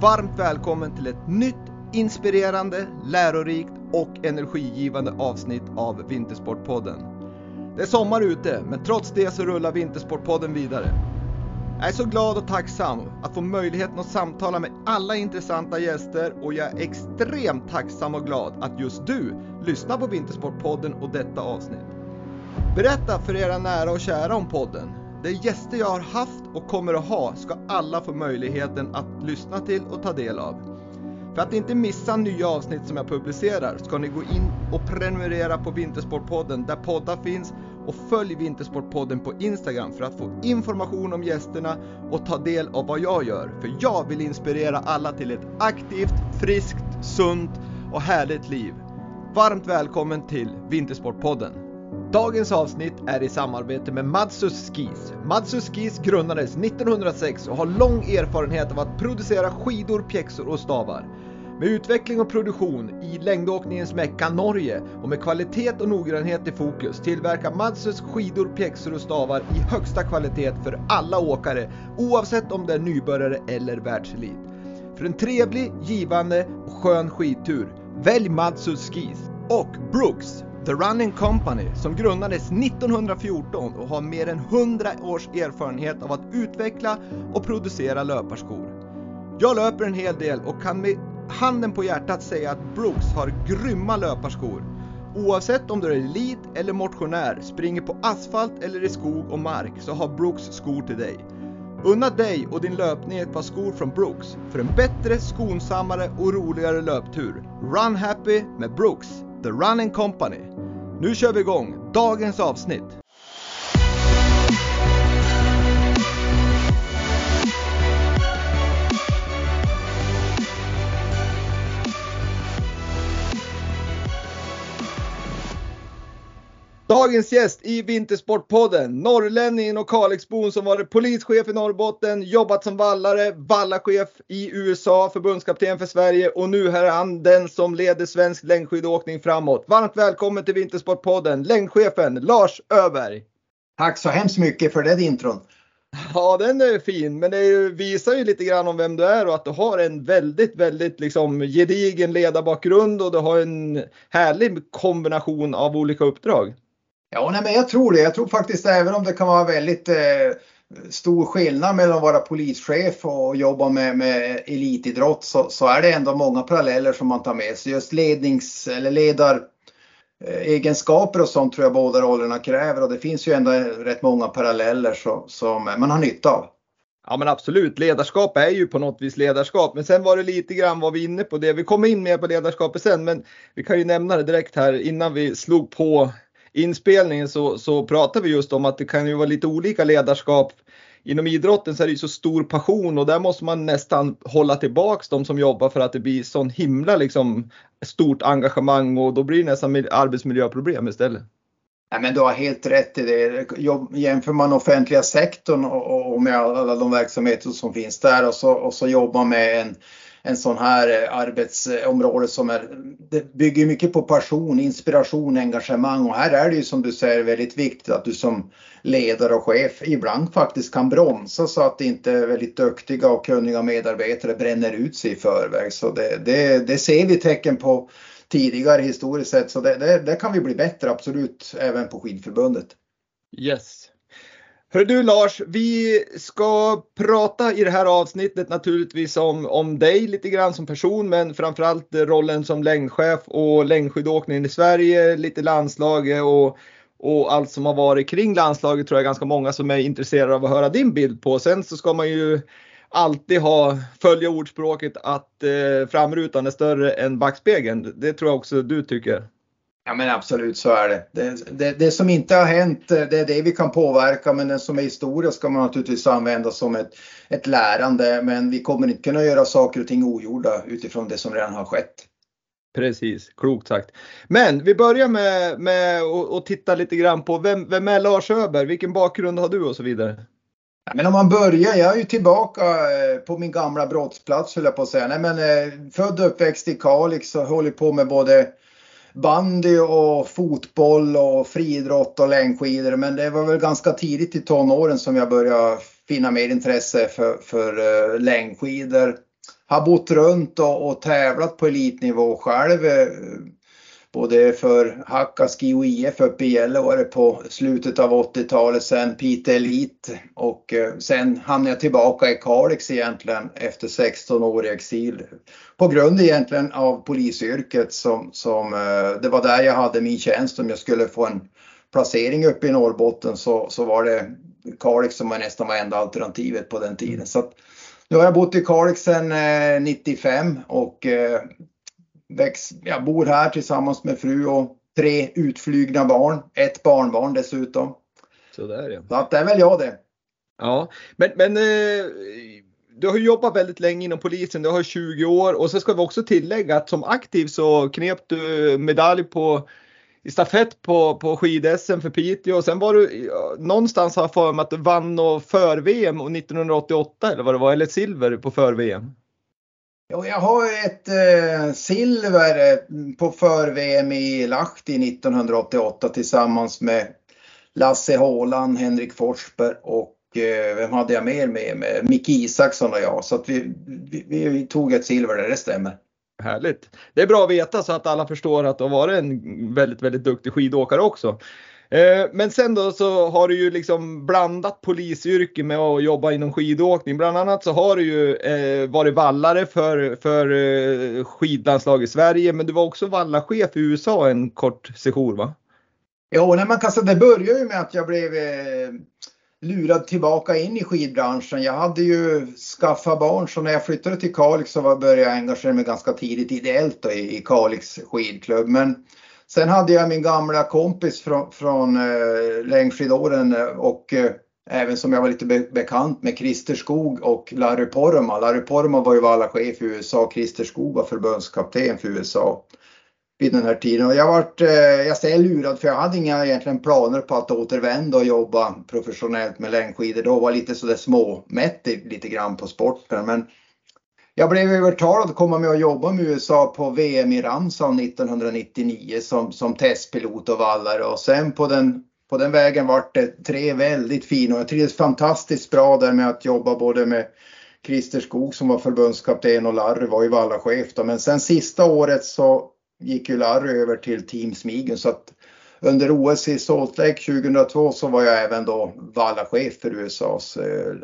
varmt välkommen till ett nytt inspirerande, lärorikt och energigivande avsnitt av Vintersportpodden. Det är sommar ute, men trots det så rullar Vintersportpodden vidare. Jag är så glad och tacksam att få möjligheten att samtala med alla intressanta gäster och jag är extremt tacksam och glad att just du lyssnar på Vintersportpodden och detta avsnitt. Berätta för era nära och kära om podden. De gäster jag har haft och kommer att ha ska alla få möjligheten att lyssna till och ta del av. För att inte missa nya avsnitt som jag publicerar ska ni gå in och prenumerera på Vintersportpodden där poddar finns och följ Vintersportpodden på Instagram för att få information om gästerna och ta del av vad jag gör. För jag vill inspirera alla till ett aktivt, friskt, sunt och härligt liv. Varmt välkommen till Vintersportpodden! Dagens avsnitt är i samarbete med Madsus Skis. Madsus Skis grundades 1906 och har lång erfarenhet av att producera skidor, pjäxor och stavar. Med utveckling och produktion i längdåkningens Mecka Norge och med kvalitet och noggrannhet i fokus tillverkar Madsus skidor, pjäxor och stavar i högsta kvalitet för alla åkare oavsett om det är nybörjare eller världselit. För en trevlig, givande och skön skidtur, välj Madsus Skis och Brooks The Running Company som grundades 1914 och har mer än 100 års erfarenhet av att utveckla och producera löparskor. Jag löper en hel del och kan med handen på hjärtat säga att Brooks har grymma löparskor. Oavsett om du är elit eller motionär, springer på asfalt eller i skog och mark så har Brooks skor till dig. Unna dig och din löpning ett par skor från Brooks för en bättre, skonsammare och roligare löptur. Run happy med Brooks, The Running Company. Nu kör vi igång dagens avsnitt. Dagens gäst i Vintersportpodden, norrlänningen och Kalixbon som varit polischef i Norrbotten, jobbat som vallare, vallachef i USA, förbundskapten för Sverige och nu är han den som leder svensk längdskidåkning framåt. Varmt välkommen till Vintersportpodden, längdchefen Lars Öberg. Tack så hemskt mycket för den intron. Ja, den är fin, men det visar ju lite grann om vem du är och att du har en väldigt, väldigt liksom gedigen ledarbakgrund och du har en härlig kombination av olika uppdrag. Ja, nej, men jag tror det. Jag tror faktiskt även om det kan vara väldigt eh, stor skillnad mellan att vara polischef och jobba med, med elitidrott så, så, är det ändå många paralleller som man tar med sig. Just lednings eller ledar eh, egenskaper och sånt tror jag båda rollerna kräver och det finns ju ändå rätt många paralleller så, som man har nytta av. Ja men absolut, ledarskap är ju på något vis ledarskap. Men sen var det lite grann vad vi inne på det. Vi kommer in mer på ledarskapet sen men vi kan ju nämna det direkt här innan vi slog på inspelningen så, så pratar vi just om att det kan ju vara lite olika ledarskap. Inom idrotten så är det ju så stor passion och där måste man nästan hålla tillbaks de som jobbar för att det blir sån himla liksom stort engagemang och då blir det nästan arbetsmiljöproblem istället. Ja, men du har helt rätt i det. Jämför man offentliga sektorn och med alla de verksamheter som finns där och så, och så jobbar med en en sån här eh, arbetsområde som är, det bygger mycket på passion, inspiration, engagemang och här är det ju som du säger väldigt viktigt att du som ledare och chef ibland faktiskt kan bromsa så att inte väldigt duktiga och kunniga medarbetare bränner ut sig i förväg. Så det, det, det ser vi tecken på tidigare historiskt sett så det, det, det kan vi bli bättre absolut även på skidförbundet. Yes, Hör du Lars, vi ska prata i det här avsnittet naturligtvis om, om dig lite grann som person men framförallt rollen som längdchef och längdskidåkningen i Sverige, lite landslaget och, och allt som har varit kring landslaget tror jag ganska många som är intresserade av att höra din bild på. Sen så ska man ju alltid ha, följa ordspråket att eh, framrutan är större än backspegeln. Det tror jag också du tycker. Ja men absolut så är det. Det, det. det, som inte har hänt det är det vi kan påverka men det som är historia ska man naturligtvis använda som ett, ett lärande men vi kommer inte kunna göra saker och ting ogjorda utifrån det som redan har skett. Precis, klokt sagt. Men vi börjar med, med att titta lite grann på vem, vem är Lars Öberg? Vilken bakgrund har du och så vidare? Men om man börjar, jag är ju tillbaka eh, på min gamla brottsplats höll jag på att säga. Nej, men, eh, född och uppväxt i Kalix och håller på med både bandy och fotboll och friidrott och längdskidor. Men det var väl ganska tidigt i tonåren som jag började finna mer intresse för, för uh, längdskidor. har bott runt och, och tävlat på elitnivå själv. Eh, Både för Hakkaski och IF uppe i Gällivare på slutet av 80-talet, sen Pite Elit och eh, sen hamnade jag tillbaka i Kalix egentligen efter 16 år i exil. På grund egentligen av polisyrket som, som eh, det var där jag hade min tjänst om jag skulle få en placering uppe i Norrbotten så, så var det Kalix som var nästan var enda alternativet på den tiden. Så att, nu har jag bott i Kalix sedan eh, 95 och eh, växt, jag bor här tillsammans med fru och tre utflygna barn, ett barnbarn dessutom. Så där ja. Så att det är väl jag det. Ja, men, men eh, du har jobbat väldigt länge inom polisen, du har 20 år och så ska vi också tillägga att som aktiv så knep du medalj på i stafett på, på skid-SM för Piteå och sen var du någonstans har jag för mig att du vann och för-VM 1988 eller vad det var, eller silver på för-VM. Jag har ett eh, silver eh, på för-VM i Lahti 1988 tillsammans med Lasse Håland, Henrik Forsberg och eh, vem hade jag mer med? med Micke Isaksson och jag. Så att vi, vi, vi tog ett silver där, det stämmer. Härligt. Det är bra att veta så att alla förstår att du har varit en väldigt, väldigt duktig skidåkare också. Eh, men sen då så har du ju liksom blandat polisyrke med att jobba inom skidåkning. Bland annat så har du ju eh, varit vallare för, för eh, skidlandslag i Sverige men du var också vallachef i USA en kort session va? Jo, nej, man kan säga det började ju med att jag blev lurad tillbaka in i skidbranschen. Jag hade ju skaffat barn så när jag flyttade till Kalix så började jag engagera mig ganska tidigt ideellt då, i, i Kalix skidklubb. Men sen hade jag min gamla kompis från, från eh, längdskidåren eh, och eh, även som jag var lite be bekant med Christer Skog och Larry Porma. Larry Porma var ju vallachef i USA, Christer Skog var förbundskapten för USA vid den här tiden. Och jag vart, eh, jag säger lurad för jag hade inga egentligen planer på att återvända och jobba professionellt med längdskidor. Då var lite sådär småmätt lite grann på sporten. Men jag blev övertalad att komma med och jobba med USA på VM i Ramsau 1999 som, som testpilot och vallare och sen på den, på den vägen vart det tre väldigt fina och jag trivdes fantastiskt bra där med att jobba både med Christer Skog som var förbundskapten och Larry var ju vallachef då. Men sen sista året så gick ju Larry över till Team Smigen så att under OS i Salt Lake 2002 så var jag även då vallachef för USAs eh,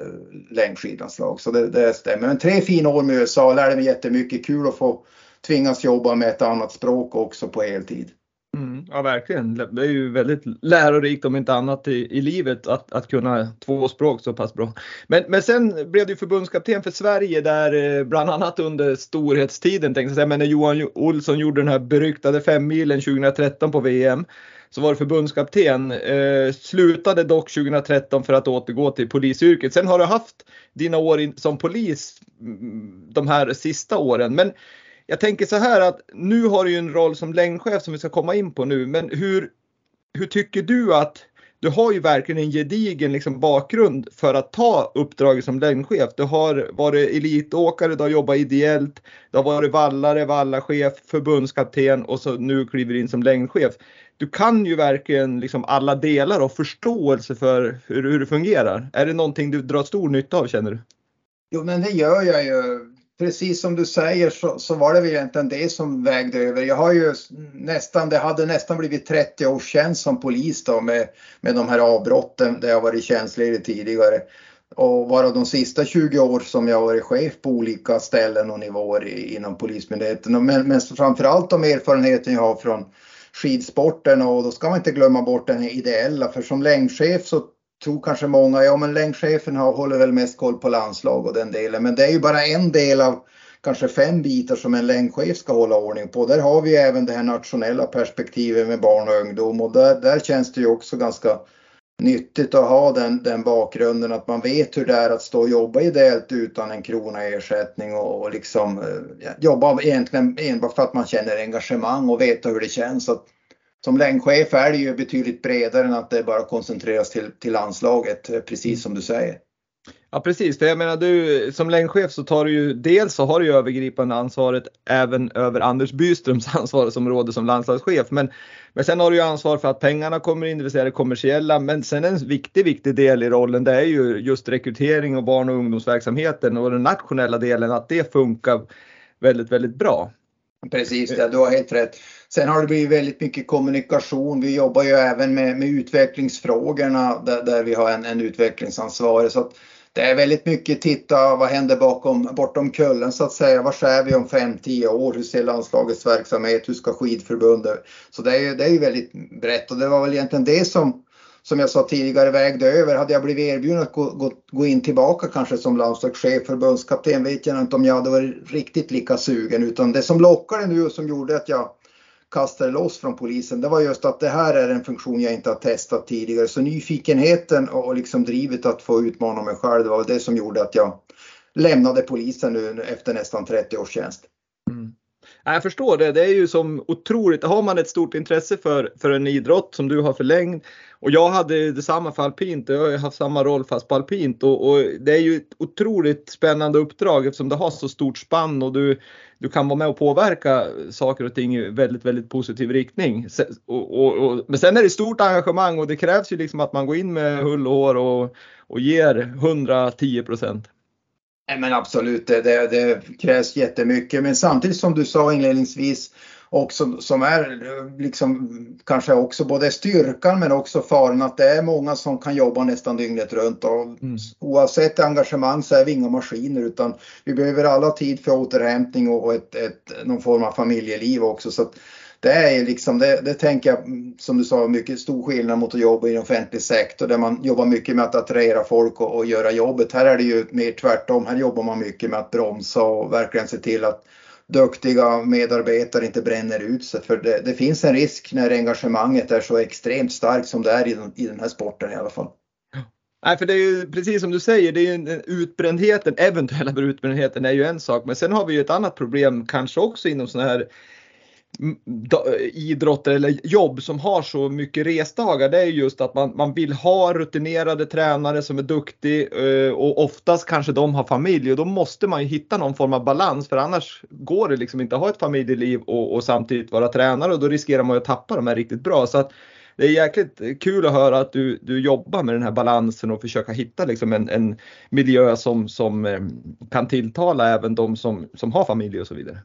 längdskidlandslag. Så det, det stämmer. Men tre fina år med USA, lärde mig jättemycket. Kul att få tvingas jobba med ett annat språk också på heltid. Mm, ja verkligen, det är ju väldigt lärorikt om inte annat i, i livet att, att kunna två språk så pass bra. Men, men sen blev du förbundskapten för Sverige där eh, bland annat under storhetstiden tänkte jag säga, men när Johan Olsson gjorde den här beryktade femmilen 2013 på VM så var du förbundskapten. Eh, slutade dock 2013 för att återgå till polisyrket. Sen har du haft dina år in, som polis mm, de här sista åren. Men jag tänker så här att nu har du ju en roll som längdchef som vi ska komma in på nu. Men hur, hur tycker du att du har ju verkligen en gedigen liksom bakgrund för att ta uppdraget som längdchef. Du har varit elitåkare, du har jobbat ideellt, du har varit vallare, vallachef, förbundskapten och så nu kliver du in som längdchef. Du kan ju verkligen liksom alla delar och förståelse för hur, hur det fungerar. Är det någonting du drar stor nytta av känner du? Jo men det gör jag ju precis som du säger så, så, var det väl egentligen det som vägde över. Jag har ju nästan, det hade nästan blivit 30 års tjänst som polis då med, med de här avbrotten där jag varit tjänstledig tidigare. Och varav de sista 20 år som jag varit chef på olika ställen och nivåer inom Polismyndigheten. Men, men framförallt de erfarenheter jag har från skidsporten och då ska man inte glömma bort den ideella för som längdchef så tror kanske många, ja men längdchefen håller väl mest koll på landslag och den delen. Men det är ju bara en del av kanske fem bitar som en längdchef ska hålla ordning på. Där har vi även det här nationella perspektivet med barn och ungdom och där, där känns det ju också ganska nyttigt att ha den, den bakgrunden att man vet hur det är att stå och jobba ideellt utan en krona i ersättning och, och liksom eh, jobba egentligen enbart för att man känner engagemang och vet hur det känns. Att som längdchef är det ju betydligt bredare än att det bara koncentreras till, till landslaget, eh, precis som du säger. Ja precis, jag menar du som längdchef så tar du ju dels så har du ju övergripande ansvaret även över Anders Byströms ansvarsområde som landslagschef. Men, men sen har du ju ansvar för att pengarna kommer in, det vill säga det kommersiella. Men sen en viktig, viktig del i rollen det är ju just rekrytering och barn och ungdomsverksamheten och den nationella delen, att det funkar väldigt, väldigt bra. Precis, det, du har helt rätt. Sen har det blivit väldigt mycket kommunikation. Vi jobbar ju även med, med utvecklingsfrågorna där, där vi har en, en utvecklingsansvarig. Så det är väldigt mycket titta vad händer bakom, bortom kullen så att säga. Var är vi om 5-10 år? Hur ser landslagets verksamhet? Hur ska skidförbundet? Så det är ju, det är väldigt brett och det var väl egentligen det som som jag sa tidigare vägde över. Hade jag blivit erbjuden att gå, gå, gå in tillbaka kanske som landslagschef, förbundskapten vet jag inte om jag hade varit riktigt lika sugen utan det som lockade nu och som gjorde att jag kastade loss från polisen, det var just att det här är en funktion jag inte har testat tidigare. Så nyfikenheten och liksom drivet att få utmana mig själv, det var det som gjorde att jag lämnade polisen nu efter nästan 30 års tjänst. Mm. Jag förstår det. Det är ju som otroligt. Har man ett stort intresse för, för en idrott som du har förlängd och jag hade detsamma för alpint. Jag har haft samma roll fast på alpint och, och, det är ju ett otroligt spännande uppdrag eftersom det har så stort spann och du, du kan vara med och påverka saker och ting i väldigt, väldigt positiv riktning. Och, och, och, men sen är det stort engagemang och det krävs ju liksom att man går in med hull och hår och, och ger 110 procent. Men absolut, det, det, det, krävs jättemycket. Men samtidigt som du sa inledningsvis också som är liksom kanske också både styrkan men också faran att det är många som kan jobba nästan dygnet runt och mm. oavsett engagemang så är vi inga maskiner utan vi behöver alla tid för återhämtning och ett, ett, någon form av familjeliv också. Så det är liksom, det, det tänker jag som du sa, mycket stor skillnad mot att jobba i en offentlig sektor där man jobbar mycket med att attrahera folk och, och göra jobbet. Här är det ju mer tvärtom. Här jobbar man mycket med att bromsa och verkligen se till att duktiga medarbetare inte bränner ut sig. För det, det, finns en risk när engagemanget är så extremt starkt som det är i den, i den här sporten i alla fall. Nej, för det är ju precis som du säger, det är ju utbrändheten, eventuella utbrändheten är ju en sak, men sen har vi ju ett annat problem kanske också inom sådana här idrotter eller jobb som har så mycket resdagar det är just att man, man vill ha rutinerade tränare som är duktig eh, och oftast kanske de har familj och då måste man ju hitta någon form av balans för annars går det liksom inte att ha ett familjeliv och, och samtidigt vara tränare och då riskerar man att tappa de här riktigt bra. Så att det är jäkligt kul att höra att du, du jobbar med den här balansen och försöka hitta liksom en, en miljö som, som eh, kan tilltala även de som, som har familj och så vidare.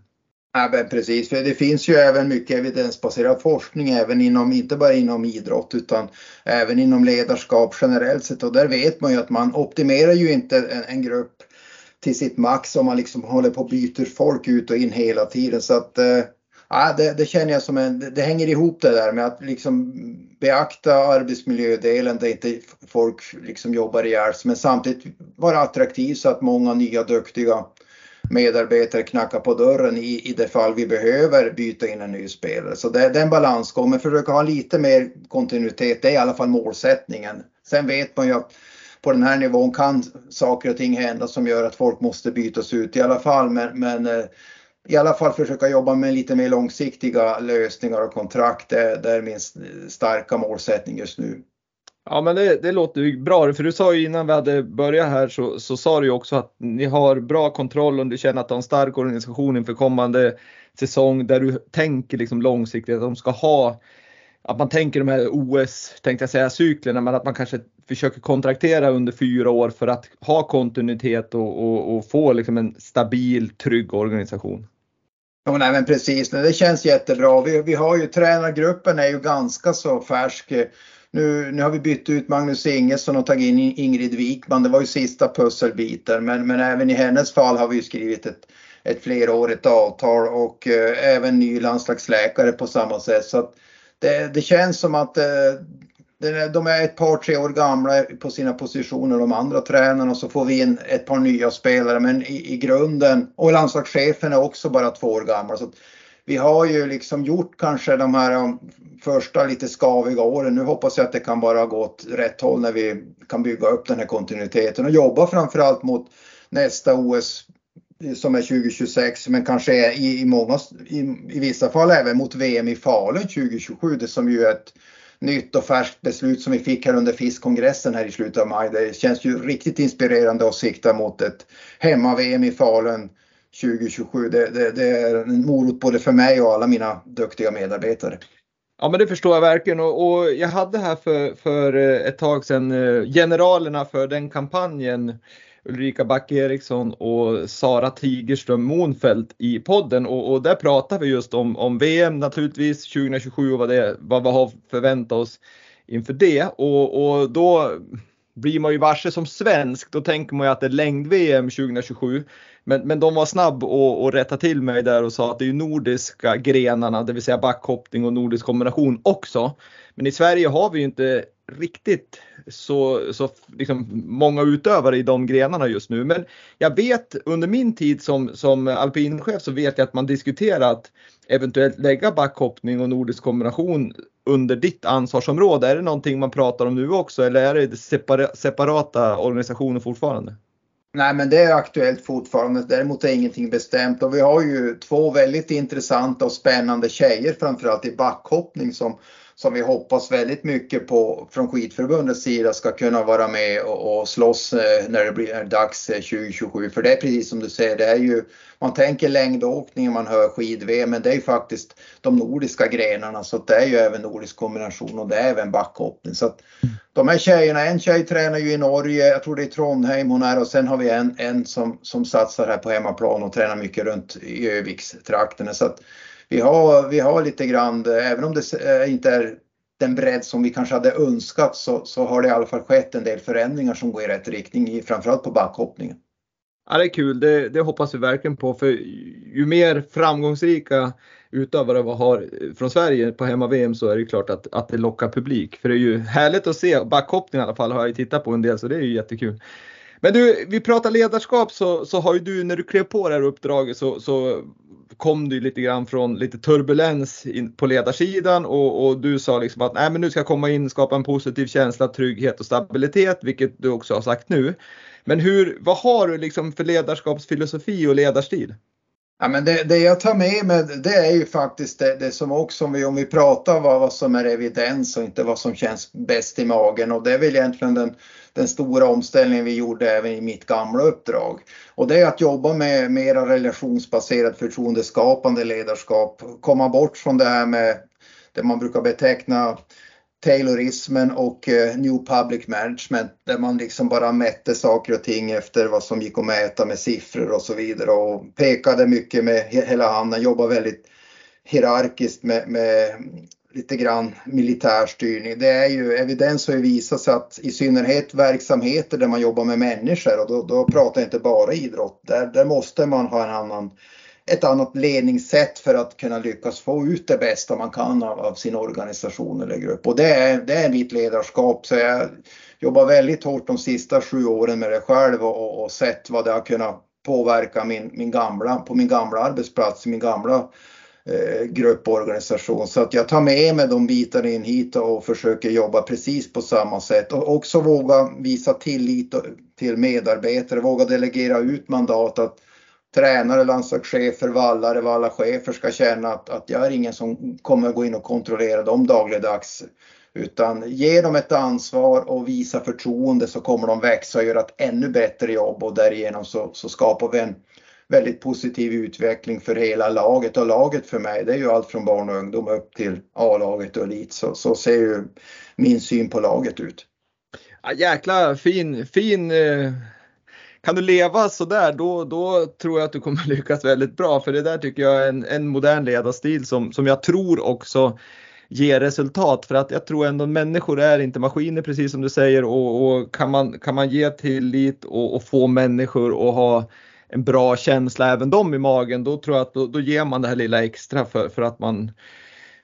Ja, precis, för det finns ju även mycket evidensbaserad forskning även inom, inte bara inom idrott utan även inom ledarskap generellt sett. Och där vet man ju att man optimerar ju inte en, en grupp till sitt max om man liksom håller på och byter folk ut och in hela tiden. Så att eh, ja, det, det, känner jag som en, det, det hänger ihop det där med att liksom beakta arbetsmiljödelen där inte folk liksom jobbar ihjäl men samtidigt vara attraktiv så att många nya duktiga medarbetare knackar på dörren i, i det fall vi behöver byta in en ny spelare. Så det, det är en balansgång, men försöka ha lite mer kontinuitet, det är i alla fall målsättningen. Sen vet man ju att på den här nivån kan saker och ting hända som gör att folk måste bytas ut i alla fall, men, men eh, i alla fall försöka jobba med lite mer långsiktiga lösningar och kontrakt. Det, det är min starka målsättning just nu. Ja men det, det låter ju bra för du sa ju innan vi hade börjat här så, så sa du ju också att ni har bra kontroll och du känner att du har en stark organisation inför kommande säsong där du tänker liksom långsiktigt att de ska ha att man tänker de här OS, tänkte jag säga, cyklerna, men att man kanske försöker kontraktera under fyra år för att ha kontinuitet och, och, och få liksom en stabil, trygg organisation. Ja, nej, men precis, det känns jättebra. Vi, vi har ju tränargruppen är ju ganska så färsk. Nu, nu har vi bytt ut Magnus Ingesson och tagit in Ingrid Wikman. Det var ju sista pusselbiten men, men även i hennes fall har vi skrivit ett, ett flerårigt avtal och eh, även ny landslagsläkare på samma sätt. Så det, det, känns som att eh, de är ett par, tre år gamla på sina positioner, de andra tränarna, och så får vi in ett par nya spelare. Men i, i grunden, och landslagschefen är också bara två år gammal. Så vi har ju liksom gjort kanske de här um, första lite skaviga åren. Nu hoppas jag att det kan bara gå åt rätt håll när vi kan bygga upp den här kontinuiteten och jobba framförallt mot nästa OS som är 2026 men kanske i, i, många, i, i vissa fall även mot VM i Falun 2027 det som ju är ett nytt och färskt beslut som vi fick här under FIS-kongressen här i slutet av maj. Det känns ju riktigt inspirerande att sikta mot ett hemma-VM i Falun 2027. Det, det, det, är en morot både för mig och alla mina duktiga medarbetare. Ja men det förstår jag verkligen och, och jag hade här för, för eh, ett tag sedan eh, generalerna för den kampanjen Ulrika Backe Eriksson och Sara Tigerström Monfelt i podden och, och där pratar vi just om, om VM naturligtvis 2027 och vad, det, vad vi har förväntat oss inför det och, och då blir man ju varse som svensk, då tänker man ju att det är längd-VM 2027. Men, men de var snabb och, och rätta till mig där och sa att det är ju nordiska grenarna, det vill säga backhoppning och nordisk kombination också. Men i Sverige har vi ju inte riktigt så, så liksom många utövare i de grenarna just nu. Men jag vet under min tid som, som alpinchef så vet jag att man diskuterat eventuellt lägga backhoppning och nordisk kombination under ditt ansvarsområde. Är det någonting man pratar om nu också eller är det separata organisationer fortfarande? Nej men det är aktuellt fortfarande. Däremot är ingenting bestämt och vi har ju två väldigt intressanta och spännande tjejer framförallt i backhoppning som som vi hoppas väldigt mycket på från skidförbundets sida ska kunna vara med och, och slåss eh, när det blir dags eh, 2027. För det är precis som du säger, det är ju, man tänker längdåkning, man hör skid-VM, men det är ju faktiskt de nordiska grenarna så det är ju även nordisk kombination och det är även backhoppning. Så att de här tjejerna, en tjej tränar ju i Norge, jag tror det är Trondheim hon är och sen har vi en, en som, som satsar här på hemmaplan och tränar mycket runt i Övikstrakterna. Så att vi har, vi har lite grann, eh, även om det eh, inte är den bredd som vi kanske hade önskat så, så har det i alla fall skett en del förändringar som går i rätt riktning, framförallt på backhoppningen. Ja, det är kul, det, det hoppas vi verkligen på för ju mer framgångsrika utövare vi har från Sverige på hemma-VM så är det klart att, att det lockar publik. För det är ju härligt att se, backhoppning i alla fall har jag tittat på en del så det är ju jättekul. Men du, vi pratar ledarskap så, så har ju du när du klev på det här uppdraget så, så kom du lite grann från lite turbulens på ledarsidan och, och, du sa liksom att Nej, men nu ska jag komma in, skapa en positiv känsla, trygghet och stabilitet, vilket du också har sagt nu. Men hur, vad har du liksom för ledarskapsfilosofi och ledarstil? Ja, men det, det, jag tar med mig det är ju faktiskt det, det som också om vi, om vi pratar vad, vad som är evidens och inte vad som känns bäst i magen och det är väl egentligen den, den stora omställningen vi gjorde även i mitt gamla uppdrag. Och det är att jobba med mera relationsbaserat förtroendeskapande ledarskap, komma bort från det här med det man brukar beteckna Taylorismen och eh, New Public Management där man liksom bara mätte saker och ting efter vad som gick att mäta med siffror och så vidare och pekade mycket med hela handen, jobbade väldigt hierarkiskt med, med lite grann militär styrning. Det är ju evidens har ju visat sig att i synnerhet verksamheter där man jobbar med människor och då, då pratar jag inte bara idrott, där, där måste man ha en annan ett annat ledningssätt för att kunna lyckas få ut det bästa man kan av, av sin organisation eller grupp. Och det är, det är mitt ledarskap. Så jag jobbar väldigt hårt de sista sju åren med det själv och, och sett vad det har kunnat påverka min, min gamla, på min gamla arbetsplats, min gamla eh, grupporganisation. Så att jag tar med mig de bitarna in hit och försöker jobba precis på samma sätt och också våga visa tillit till medarbetare, våga delegera ut mandat att tränare, landslagschefer, vallare, vallachefer ska känna att, att jag är ingen som kommer gå in och kontrollera dem dagligdags. Utan ge dem ett ansvar och visa förtroende så kommer de växa och göra ett ännu bättre jobb och därigenom så, så skapar vi en väldigt positiv utveckling för hela laget och laget för mig det är ju allt från barn och ungdom upp till A-laget och elit så, så ser ju min syn på laget ut. Ja, jäkla fin, fin eh kan du leva sådär då, då tror jag att du kommer lyckas väldigt bra. För det där tycker jag är en, en modern ledarstil som, som jag tror också ger resultat. För att jag tror ändå människor är inte maskiner precis som du säger och, och kan, man, kan man ge tillit och, och, få människor att ha en bra känsla, även de i magen, då tror jag att då, då ger man det här lilla extra för, för att man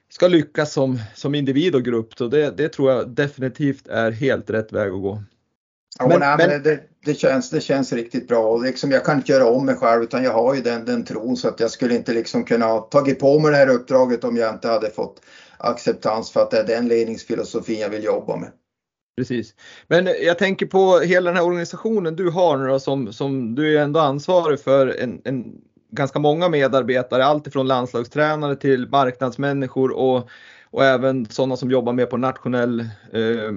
ska lyckas som, som individ och grupp. Så det, det tror jag definitivt är helt rätt väg att gå. Ja, men, nej, men det, det, känns, det känns riktigt bra och liksom, jag kan inte göra om mig själv utan jag har ju den, den tron så att jag skulle inte liksom kunna tagit på mig det här uppdraget om jag inte hade fått acceptans för att det är den ledningsfilosofin jag vill jobba med. Precis. Men jag tänker på hela den här organisationen du har nu då, som, som du är ändå ansvarig för en, en ganska många medarbetare, allt ifrån landslagstränare till marknadsmänniskor och och även sådana som jobbar med på nationell eh,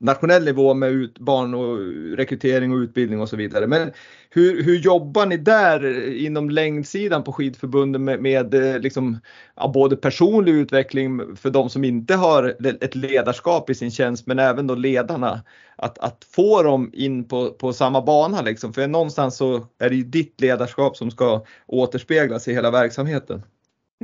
nationell nivå med ut, barn och rekrytering och utbildning och så vidare. Men hur, hur jobbar ni där inom längdsidan på skidförbunden med, med eh, liksom, ja, både personlig utveckling för de som inte har ett ledarskap i sin tjänst men även då ledarna att, att få dem in på, på samma bana liksom. För någonstans så är det ju ditt ledarskap som ska återspeglas i hela verksamheten.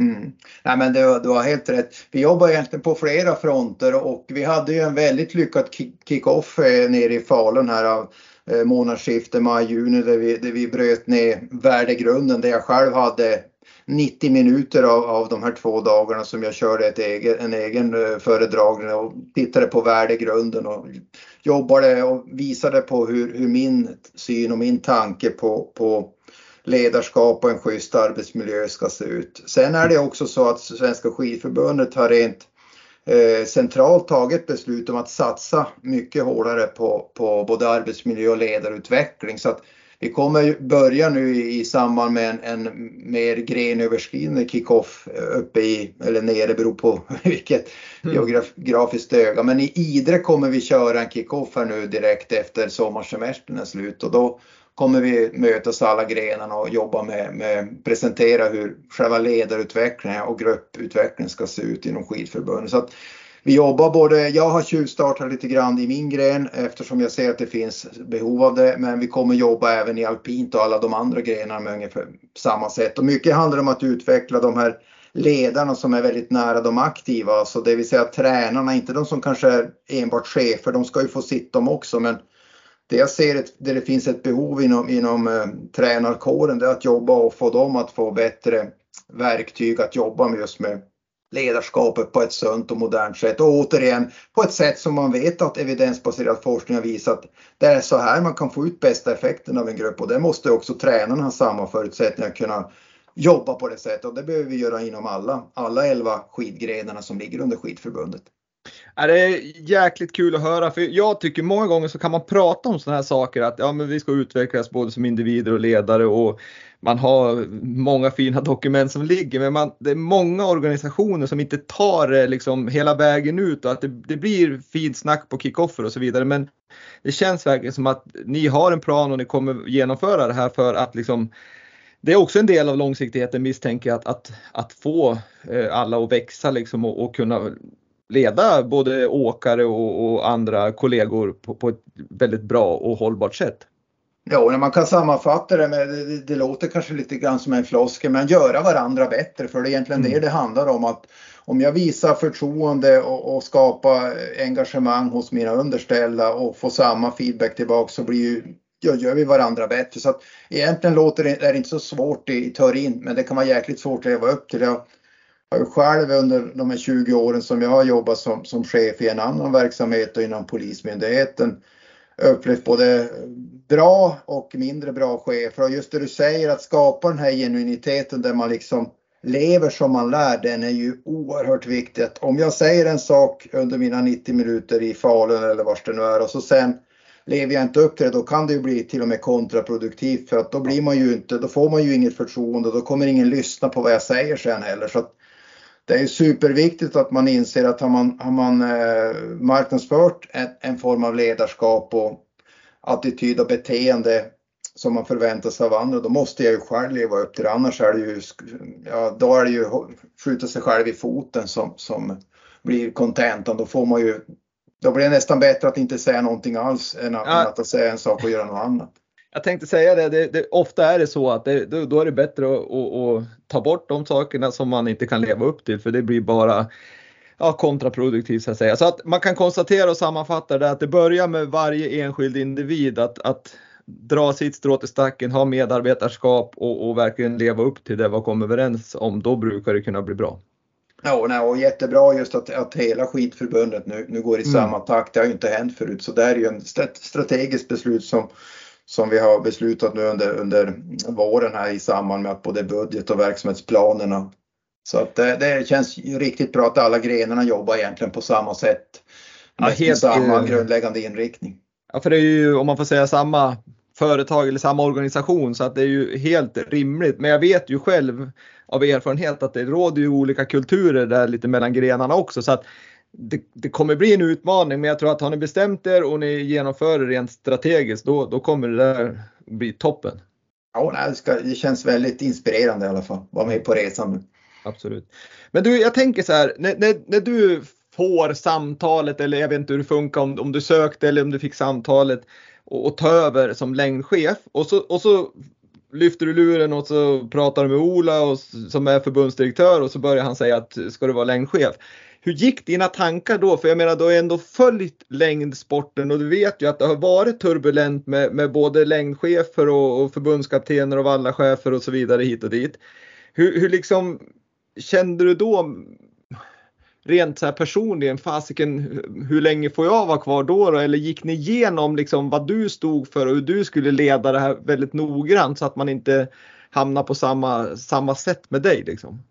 Mm. Nej, men du, du har helt rätt. Vi jobbar egentligen på flera fronter och vi hade ju en väldigt lyckad kick-off eh, nere i Falun här av eh, månadsskiftet maj-juni där vi, där vi bröt ner värdegrunden där jag själv hade 90 minuter av, av de här två dagarna som jag körde ett egen, en egen eh, föredragning och tittade på värdegrunden och jobbade och visade på hur, hur min syn och min tanke på, på ledarskap och en schysst arbetsmiljö ska se ut. Sen är det också så att Svenska skidförbundet har rent eh, centralt tagit beslut om att satsa mycket hårdare på, på både arbetsmiljö och ledarutveckling. Så att vi kommer börja nu i, i samband med en, en mer grenöverskridande kickoff eh, uppe i, eller nere, beror på vilket mm. geografiskt öga. Men i Idre kommer vi köra en kickoff här nu direkt efter sommarsemestern är slut och då kommer vi mötas alla grenarna och jobba med, med presentera hur själva ledarutvecklingen och grupputvecklingen ska se ut inom skidförbundet. Så att vi jobbar både, jag har tjuvstartat lite grann i min gren eftersom jag ser att det finns behov av det, men vi kommer jobba även i alpint och alla de andra grenarna med ungefär samma sätt. Och mycket handlar om att utveckla de här ledarna som är väldigt nära de aktiva, så det vill säga tränarna, inte de som kanske är enbart chefer, de ska ju få sitt dem också, men det jag ser ett, där det finns ett behov inom, inom eh, tränarkåren det är att jobba och få dem att få bättre verktyg att jobba med just med ledarskapet på ett sunt och modernt sätt. Och återigen på ett sätt som man vet att evidensbaserad forskning har visat det är så här man kan få ut bästa effekten av en grupp. Och det måste också tränarna ha samma förutsättningar att kunna jobba på det sättet. Och det behöver vi göra inom alla, alla elva skidgrenarna som ligger under skidförbundet. Ja, det är jäkligt kul att höra för jag tycker många gånger så kan man prata om sådana här saker att ja, men vi ska utvecklas både som individer och ledare och man har många fina dokument som ligger men man, det är många organisationer som inte tar det liksom hela vägen ut och att det, det blir fint snack på kickoffer och så vidare men det känns verkligen som att ni har en plan och ni kommer genomföra det här för att liksom det är också en del av långsiktigheten misstänker jag att, att, att få eh, alla att växa liksom och, och kunna leda både åkare och, och andra kollegor på, på, ett väldigt bra och hållbart sätt. Ja, man kan sammanfatta det med, det, det låter kanske lite grann som en floskel, men göra varandra bättre för det är egentligen mm. det det handlar om. att Om jag visar förtroende och, och skapar engagemang hos mina underställda och får samma feedback tillbaka så blir ju ja, gör vi varandra bättre. Så att egentligen låter det, är det inte så svårt i teorin, men det kan vara jäkligt svårt att leva upp till. Jag ju själv under de här 20 åren som jag har jobbat som, som chef i en annan verksamhet och inom Polismyndigheten upplevt både bra och mindre bra chefer. Och just det du säger att skapa den här genuiniteten där man liksom lever som man lär, den är ju oerhört viktig. Att Om jag säger en sak under mina 90 minuter i Falun eller var det nu är och så sen lever jag inte upp till det, då kan det ju bli till och med kontraproduktivt för att då blir man ju inte, då får man ju inget förtroende, då kommer ingen lyssna på vad jag säger sen heller. Så att det är superviktigt att man inser att har man, har man eh, marknadsfört en, en, form av ledarskap och attityd och beteende som man förväntar sig av andra, då måste jag ju själv leva upp till det. Annars är det ju, ja, då är det ju skjuta sig själv i foten som, som blir kontentan. Då får man ju, då blir det nästan bättre att inte säga någonting alls än att, ja. än att säga en sak och göra något annat. Jag tänkte säga det, det, det ofta är det så att det, då, då, är det bättre att, att, att, ta bort de sakerna som man inte kan leva upp till för det blir bara ja, kontraproduktivt så att säga. Så att man kan konstatera och sammanfatta det att det börjar med varje enskild individ att, att dra sitt strå till stacken, ha medarbetarskap och, och verkligen leva upp till det vi kom överens om. Då brukar det kunna bli bra. Ja, nej, och jättebra just att, att hela skidförbundet nu, nu går i mm. samma takt. Det har ju inte hänt förut så det är ju en strategiskt beslut som som vi har beslutat nu under, under våren här i samband med att både budget och verksamhetsplanerna. Så att det, det känns riktigt bra att alla grenarna jobbar egentligen på samma sätt. Ja, helt, samma grundläggande inriktning. Ja, för det är ju om man får säga samma företag eller samma organisation så att det är ju helt rimligt. Men jag vet ju själv av erfarenhet att det råder ju olika kulturer där lite mellan grenarna också så att det, det, kommer bli en utmaning men jag tror att har ni bestämt er och ni genomför det rent strategiskt då, då kommer det där bli toppen. Ja, det, ska, det känns väldigt inspirerande i alla fall. Vara med på resan nu. Absolut. Men du, jag tänker så här, när, när, när du får samtalet eller jag vet inte hur det funkar om, om du sökte eller om du fick samtalet och, och ta över som längdchef och så, och så lyfter du luren och så pratar du med Ola och, som är förbundsdirektör och så börjar han säga att ska du vara längdchef. Hur gick dina tankar då? För jag menar, du har ändå följt längdsporten och du vet ju att det har varit turbulent med, med både längdchefer och, och förbundskaptener och vallachefer och så vidare hit och dit. Hur, hur liksom kände du då rent så här personligen, fasiken, hur länge får jag vara kvar då, då? Eller gick ni igenom liksom vad du stod för och hur du skulle leda det här väldigt noggrant så att man inte hamnar på samma, samma sätt med dig liksom?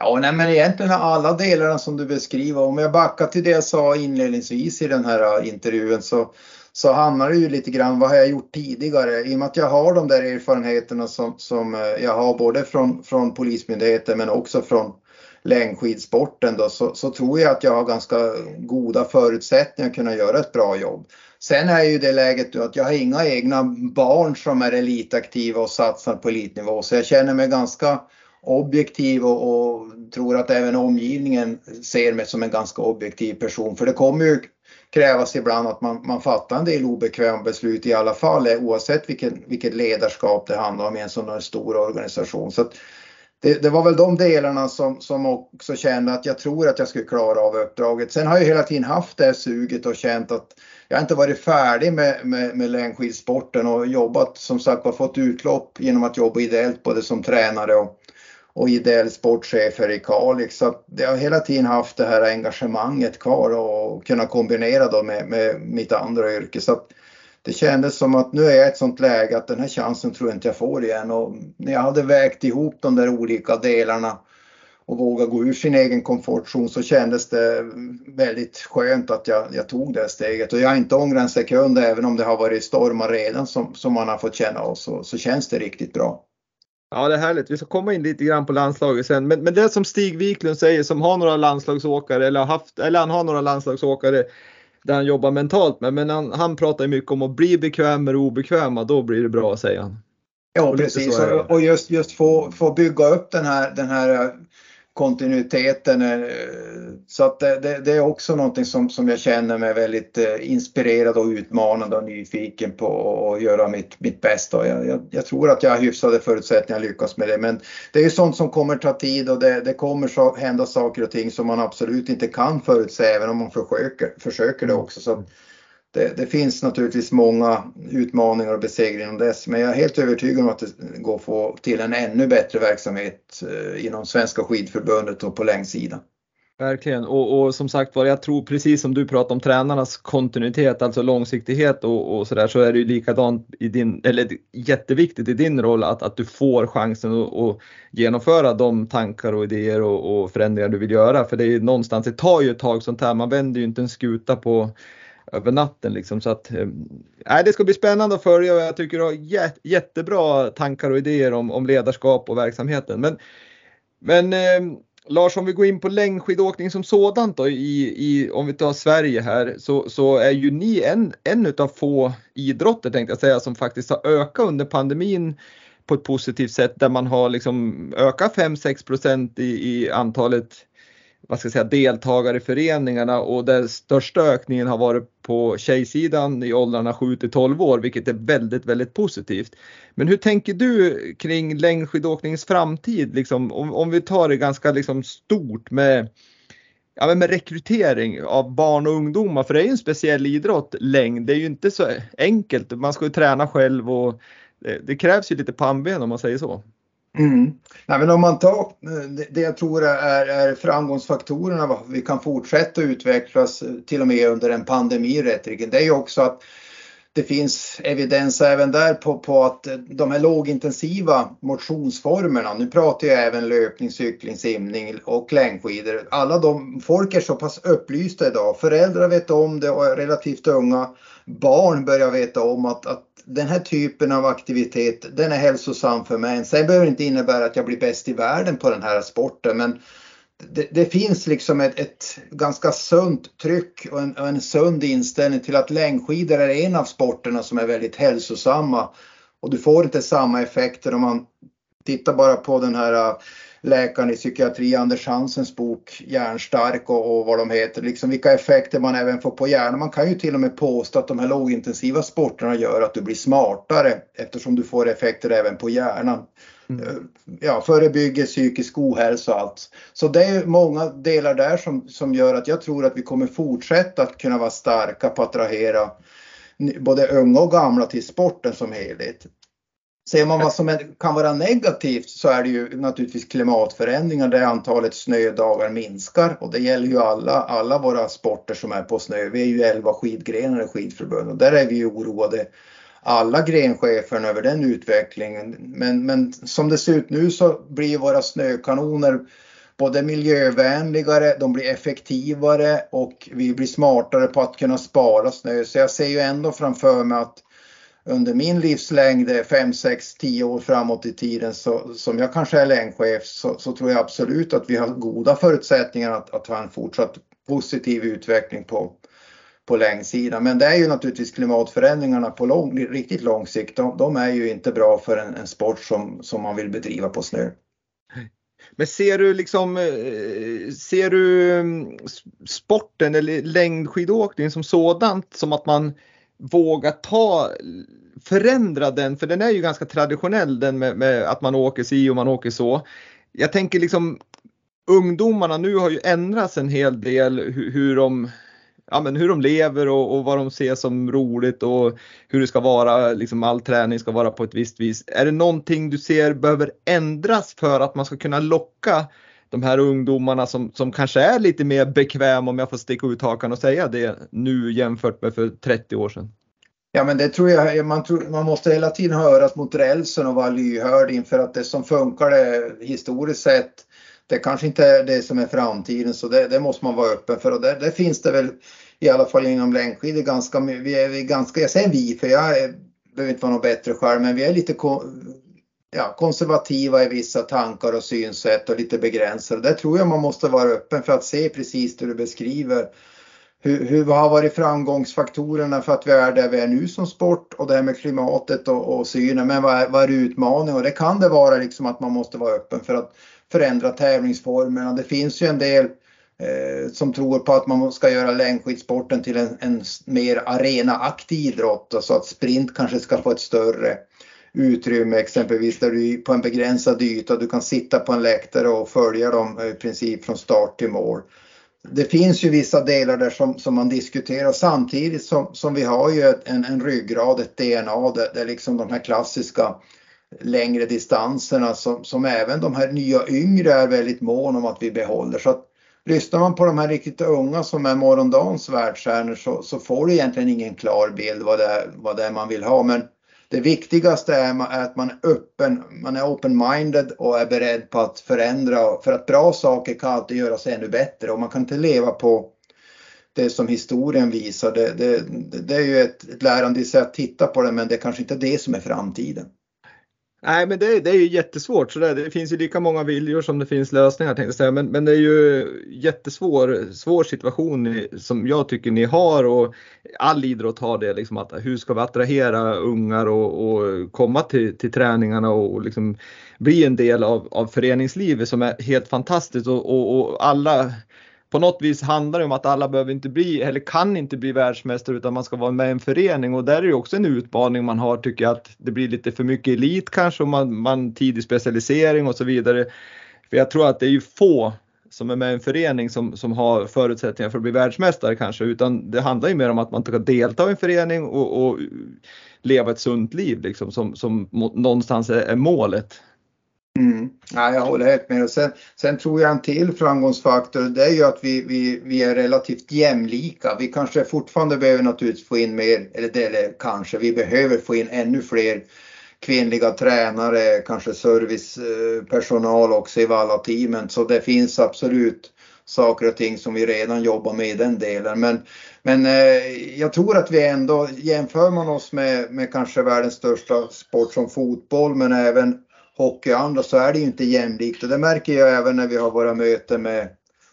Ja, nej, men egentligen alla delarna som du beskriver. Om jag backar till det jag sa inledningsvis i den här äh, intervjun så, så handlar det ju lite grann vad har jag gjort tidigare? I och med att jag har de där erfarenheterna som, som äh, jag har både från, från Polismyndigheten men också från längdskidsporten då, så, så tror jag att jag har ganska goda förutsättningar att kunna göra ett bra jobb. Sen är ju det läget att jag har inga egna barn som är elitaktiva och satsar på elitnivå så jag känner mig ganska objektiv och, och, tror att även omgivningen ser mig som en ganska objektiv person. För det kommer ju krävas ibland att man, man fattar en del obekväma beslut i alla fall oavsett vilken, vilket ledarskap det handlar om i en sån här stor organisation. Så det, det, var väl de delarna som, som också kände att jag tror att jag skulle klara av uppdraget. Sen har jag hela tiden haft det suget och känt att jag inte varit färdig med, med, med längdskidsporten och jobbat som sagt och fått utlopp genom att jobba ideellt både som tränare och, och ideell sportchefer i Kalix. Liksom. Så jag har hela tiden haft det här engagemanget kvar och kunna kombinera det med, med mitt andra yrke. Så det kändes som att nu är jag i ett sånt läge att den här chansen tror jag inte jag får igen. Och när jag hade vägt ihop de där olika delarna och våga gå ur sin egen komfortzon så kändes det väldigt skönt att jag, jag tog det steget. Och jag har inte ångrat en sekund även om det har varit stormar redan som, som man har fått känna av så, så känns det riktigt bra. Ja, det är härligt. Vi ska komma in lite grann på landslaget sen. Men, men det som Stig Wiklund säger som har några landslagsåkare eller, haft, eller han har några landslagsåkare där han jobbar mentalt med. Men han, han pratar mycket om att bli bekväm med det obekväma, då blir det bra säger han. Ja precis och just, just få, få bygga upp den här, den här kontinuiteten. Så att det, det, det, är också någonting som, som jag känner mig väldigt eh, inspirerad och utmanande och nyfiken på att göra mitt, mitt bästa. Jag, jag, jag, tror att jag har hyfsade förutsättningar att lyckas med det men det är ju sånt som kommer ta tid och det, det kommer så, hända saker och ting som man absolut inte kan förutse även om man försöker, försöker det också. Så det, det, finns naturligtvis många utmaningar och besegringar inom dess, men jag är helt övertygad om att det går att få till en ännu bättre verksamhet eh, inom Svenska skidförbundet och på längdsidan. Verkligen och, och, som sagt var, jag tror precis som du pratar om tränarnas kontinuitet, alltså långsiktighet och, och sådär, så är det ju likadant i din, eller jätteviktigt i din roll att, att du får chansen att, att genomföra de tankar och idéer och, och förändringar du vill göra. För det är ju någonstans, det tar ju ett tag sånt här, man vänder ju inte en skuta på över natten liksom. Så att, eh, det ska bli spännande att följa och jag tycker du har jät jättebra tankar och idéer om, om ledarskap och verksamheten. Men, men eh, Lars, om vi går in på längdskidåkning som sådant då, i, i, om vi tar Sverige här, så, så är ju ni en, en av få idrotter tänkte jag säga som faktiskt har ökat under pandemin på ett positivt sätt där man har liksom ökat 5-6 i, i antalet vad ska jag säga, deltagare i föreningarna och den största ökningen har varit på tjejsidan i åldrarna 7 till 12 år, vilket är väldigt, väldigt positivt. Men hur tänker du kring längdskidåkningens framtid? Liksom, om, om vi tar det ganska liksom stort med, ja, med rekrytering av barn och ungdomar, för det är ju en speciell idrott, längd. Det är ju inte så enkelt. Man ska ju träna själv och det, det krävs ju lite pannben om man säger så. Mm. Nej, men om man tar det jag tror är, är framgångsfaktorerna varför vi kan fortsätta utvecklas till och med under en pandemi det är ju också att det finns evidens även där på, på att de här lågintensiva motionsformerna, nu pratar jag även löpning, cykling, simning och längdskidor. Alla de, folk är så pass upplysta idag, föräldrar vet om det och relativt unga barn börjar veta om att, att den här typen av aktivitet, den är hälsosam för mig. Sen behöver det inte innebära att jag blir bäst i världen på den här sporten, men det, det finns liksom ett, ett, ganska sunt tryck och en, och en sund inställning till att längdskidor är en av sporterna som är väldigt hälsosamma. Och du får inte samma effekter om man tittar bara på den här läkaren i psykiatri, Anders Hansens bok Hjärnstark och, och vad de heter, liksom vilka effekter man även får på hjärnan. Man kan ju till och med påstå att de här lågintensiva sporterna gör att du blir smartare eftersom du får effekter även på hjärnan. Mm. Eh, ja, förebygger psykisk ohälsa och allt. Så det är många delar där som, som gör att jag tror att vi kommer fortsätta att kunna vara starka på att attrahera både unga och gamla till sporten som helhet. Ser man vad som kan vara negativt så är det ju naturligtvis klimatförändringar där antalet snödagar minskar och det gäller ju alla, alla våra sporter som är på snö. Vi är ju 11 skidgrenar i skidförbund och där är vi ju oroade alla grencheferna över den utvecklingen. Men, men som det ser ut nu så blir våra snökanoner både miljövänligare, de blir effektivare och vi blir smartare på att kunna spara snö. Så jag ser ju ändå framför mig att under min livslängd, 5, 6, 10 år framåt i tiden, så, som jag kanske är längdchef, så, så, tror jag absolut att vi har goda förutsättningar att, att ha en fortsatt positiv utveckling på, på längdsidan. Men det är ju naturligtvis klimatförändringarna på lång, riktigt lång sikt, de, de är ju inte bra för en, en, sport som, som man vill bedriva på snö. Men ser du liksom, eh, ser du mm, sporten eller längdskidåkning som sådant som att man våga ta, förändra den, för den är ju ganska traditionell den med, med att man åker si och man åker så. Jag tänker liksom ungdomarna nu har ju ändrats en hel del hur, hur de ja, men hur de lever och, och, vad de ser som roligt och hur det ska vara, liksom all träning ska vara på ett visst vis. Är det någonting du ser behöver ändras för att man ska kunna locka de här ungdomarna som, som kanske är lite mer bekväma om jag får sticka ut hakan och säga det nu jämfört med för 30 år sedan? Ja men det tror jag, man, tror, man måste hela tiden höras mot rälsen och vara lyhörd inför att det som funkar det historiskt sett det kanske inte är det som är framtiden så det, det måste man vara öppen för och det, det finns det väl i alla fall inom längdskidor ganska, vi är ganska, jag säger vi för jag är, behöver inte vara något bättre själv men vi är lite ja, konservativa i vissa tankar och synsätt och lite begränsade. Där tror jag man måste vara öppen för att se precis det du beskriver. Hur, hur har varit framgångsfaktorerna för att vi är där vi är nu som sport och det här med klimatet och, och synen. Men vad är, vad är utmaningen? Och det kan det vara liksom att man måste vara öppen för att förändra tävlingsformerna. Det finns ju en del eh, som tror på att man ska göra längdskidsporten till en, en mer arenaaktig idrott. Alltså att sprint kanske ska få ett större utrymme exempelvis där du på en begränsad yta, du kan sitta på en läktare och följa dem eh, i princip från start till mål. Det finns ju vissa delar där som, som man diskuterar samtidigt som, som vi har ju en, en ryggrad, ett DNA där, där liksom de här klassiska längre distanserna som, som även de här nya yngre är väldigt mån om att vi behåller. Så att lyssnar man på de här riktigt unga som är morgondagens världsstjärnor så, så får du egentligen ingen klar bild vad det, är, vad det är man vill ha. Men det viktigaste är att man är öppen, man är open-minded och är beredd på att förändra. För att bra saker kan alltid göras ännu bättre och man kan inte leva på det som historien visar. Det, det, det är ju ett, ett lärande i sig att titta på det men det är kanske inte det som är framtiden. Nej men det, det är ju jättesvårt. Så det, det, finns ju lika många viljor som det finns lösningar tänkte jag säga. Men, men det är ju jättesvår svår situation som jag tycker ni har och all idrott har det. Liksom att hur ska vi attrahera ungar och, och komma till, till träningarna och, och liksom bli en del av, av föreningslivet som är helt fantastiskt och, och, och alla på något vis handlar det om att alla behöver inte bli eller kan inte bli världsmästare utan man ska vara med i en förening och där är det också en utmaning man har tycker jag att det blir lite för mycket elit kanske och man, man tidig specialisering och så vidare. För jag tror att det är ju få som är med i en förening som, som har förutsättningar för att bli världsmästare kanske utan det handlar ju mer om att man ska delta i en förening och, och leva ett sunt liv liksom som, som någonstans är, är målet. Mm. Ja, jag håller helt med. sen, sen tror jag en till framgångsfaktor det är ju att vi, vi, vi är relativt jämlika. Vi kanske fortfarande behöver naturligtvis få in mer, eller, det, eller kanske, vi behöver få in ännu fler kvinnliga tränare, kanske servicepersonal också i Valla-teamen. Så det finns absolut saker och ting som vi redan jobbar med i den delen. Men, men eh, jag tror att vi ändå, jämför man oss med, med kanske världens största sport som fotboll men även hockey och andra så är det ju inte jämlikt och det märker jag även när vi har våra möten med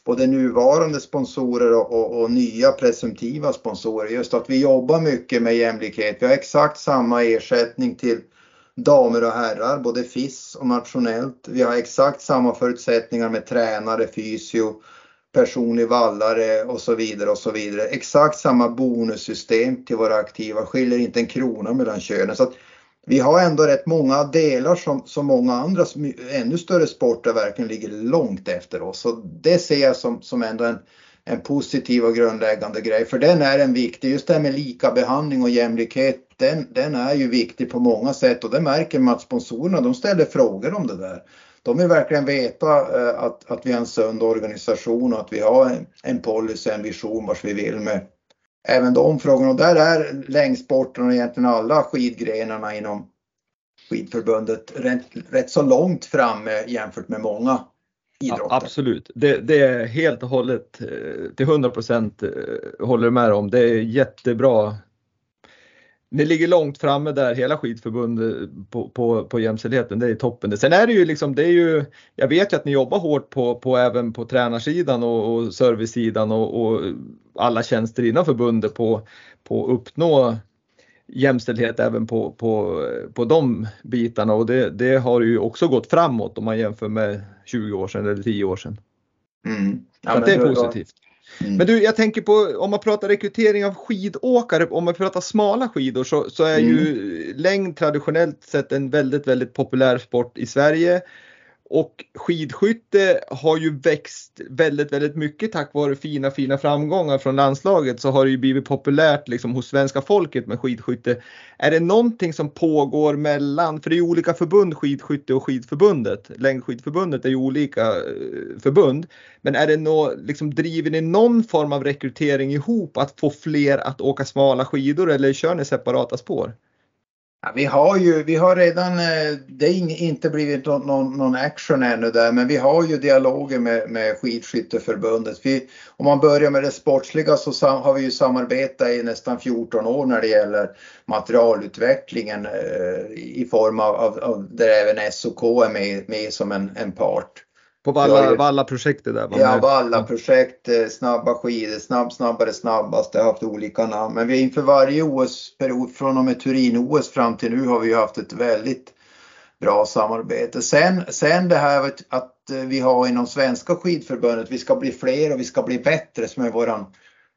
både nuvarande sponsorer och, och, och, nya presumtiva sponsorer. Just att vi jobbar mycket med jämlikhet. Vi har exakt samma ersättning till damer och herrar, både FIS och nationellt. Vi har exakt samma förutsättningar med tränare, fysio, personlig vallare och så vidare och så vidare. Exakt samma bonussystem till våra aktiva, skiljer inte en krona mellan könen. Så att vi har ändå rätt många delar som, som många andra ännu större sporter verkligen ligger långt efter oss. Så det ser jag som, som ändå en, en positiv och grundläggande grej. För den är en viktig, just det här med lika behandling och jämlikhet, den, den är ju viktig på många sätt och det märker man att sponsorerna, de ställer frågor om det där. De vill verkligen veta eh, att, att vi har en sund organisation och att vi har en, en policy, en vision vars vi vill med, även de frågorna. Och där är längdsporten och egentligen alla skidgrenarna inom skidförbundet rätt, rätt så långt framme jämfört med många idrotter. Ja, absolut, det, det, är helt och hållet eh, till 100 procent eh, håller med om. Det är jättebra ni ligger långt framme där, hela skidförbundet på, på, på jämställdheten, det är toppen. Sen är det ju liksom, det är ju, jag vet ju att ni jobbar hårt på, på även på tränarsidan och, och servicesidan och, och, alla tjänster inom förbundet på, på uppnå jämställdhet även på, på, på de bitarna och det, det har ju också gått framåt om man jämför med 20 år sedan eller 10 år sedan. Mm. Ja, det är positivt. Mm. Men du, jag tänker på om man pratar rekrytering av skidåkare, om man pratar smala skidor så, så är mm. ju längd traditionellt sett en väldigt, väldigt populär sport i Sverige. Och skidskytte har ju växt väldigt, väldigt mycket tack vare fina, fina framgångar från landslaget så har det ju blivit populärt liksom hos svenska folket med skidskytte. Är det någonting som pågår mellan, för det är ju olika förbund, skidskytte och skidförbundet. Längdskidförbundet är ju olika eh, förbund. Men är det nå, liksom, driver ni någon form av rekrytering ihop att få fler att åka smala skidor eller kör ni separata spår? Ja, vi har ju, vi har redan, eh, det är inte blivit någon, någon action ännu där, men vi har ju dialoger med, med skidskytteförbundet. Vi, om man börjar med det sportsliga så har vi ju samarbetat i nästan 14 år när det gäller materialutvecklingen eh, i form av, av, av där även SOK är med, med som en, en part. På Valla, Valla-projektet där? Ja, Valla-projekt, eh, snabba skidor, snabb, snabbare, snabbast. Det har haft olika namn. Men vi inför varje OS-period från och med Turin-OS fram till nu har vi haft ett väldigt bra samarbete. Sen, sen det här att eh, vi har inom Svenska skidförbundet, vi ska bli fler och vi ska bli bättre som är våran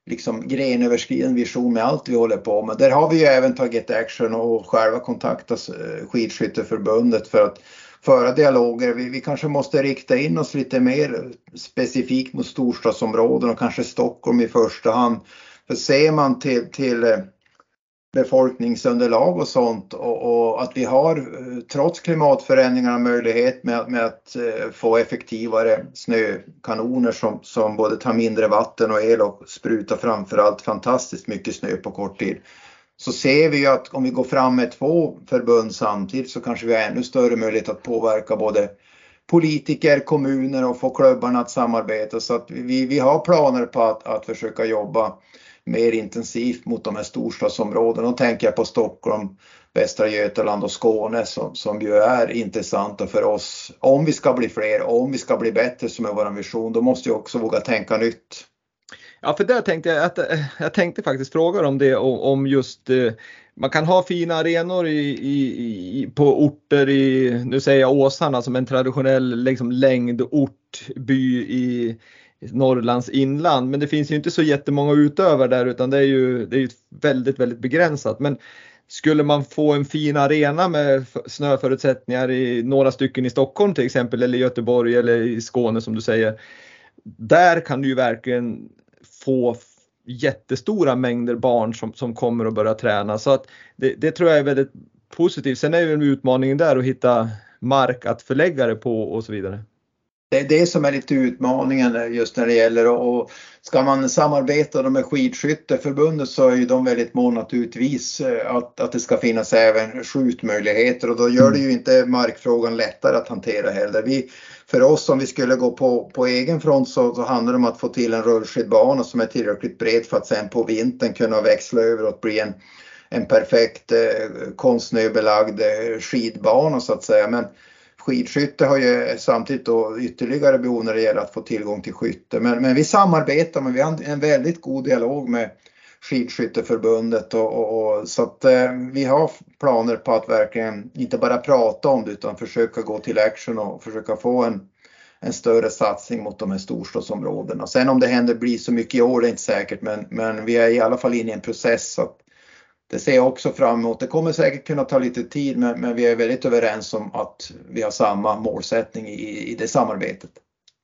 liksom grenöverskridande vision med allt vi håller på med. Där har vi ju även tagit action och själva kontaktat eh, skidskytteförbundet för att föra dialoger. Vi, vi, kanske måste rikta in oss lite mer specifikt mot storstadsområden och kanske Stockholm i första hand. För ser man till, till eh, befolkningsunderlag och sånt och, och, att vi har eh, trots klimatförändringarna möjlighet med, med att eh, få effektivare snökanoner som, som både tar mindre vatten och el och sprutar framförallt fantastiskt mycket snö på kort tid så ser vi ju att om vi går fram med två förbund samtidigt så kanske vi har ännu större möjlighet att påverka både politiker, kommuner och få klubbarna att samarbeta. Så att vi, vi har planer på att, att försöka jobba mer intensivt mot de här storstadsområdena. Då tänker jag på Stockholm, Västra Götaland och Skåne som, som ju är intressanta för oss. Om vi ska bli fler, om vi ska bli bättre som är vår vision, då måste vi också våga tänka nytt. Ja, för där tänkte jag att eh, jag tänkte faktiskt fråga om det om just eh, man kan ha fina arenor i, i, på orter i, nu säger jag Åsarna som en traditionell liksom, längdortby i Norrlands inland. Men det finns ju inte så jättemånga utövare där utan det är ju, det är ju väldigt, väldigt begränsat. Men skulle man få en fin arena med snöförutsättningar i några stycken i Stockholm till exempel eller Göteborg eller i Skåne som du säger. Där kan du ju verkligen få jättestora mängder barn som, som kommer och börjar träna. Så att det, det tror jag är väldigt positivt. Sen är ju utmaningen där att hitta mark att förlägga det på och så vidare. det är det som är lite utmaningen just när det gäller och ska man samarbeta med skidskytteförbundet så är ju de väldigt måna naturligtvis eh, att, att det ska finnas även skjutmöjligheter och då gör det ju inte markfrågan lättare att hantera heller. Vi, för oss om vi skulle gå på, på egen front så, så handlar det om att få till en rullskidbana som är tillräckligt bred för att sen på vintern kunna växla över och bli en, en perfekt eh, konstsnöbelagd eh, skidbana så att säga. Men skidskytte har ju samtidigt då ytterligare behov när det gäller att få tillgång till skytte. Men, men vi samarbetar, men vi har en väldigt god dialog med Skidskytteförbundet och, och, och så att eh, vi har planer på att verkligen inte bara prata om det utan försöka gå till action och försöka få en, en större satsning mot de här storstadsområdena. Sen om det händer blir så mycket i år det är inte säkert men, men vi är i alla fall inne i en process så att det ser jag också fram emot. Det kommer säkert kunna ta lite tid men, men vi är väldigt överens om att vi har samma målsättning i, i det samarbetet.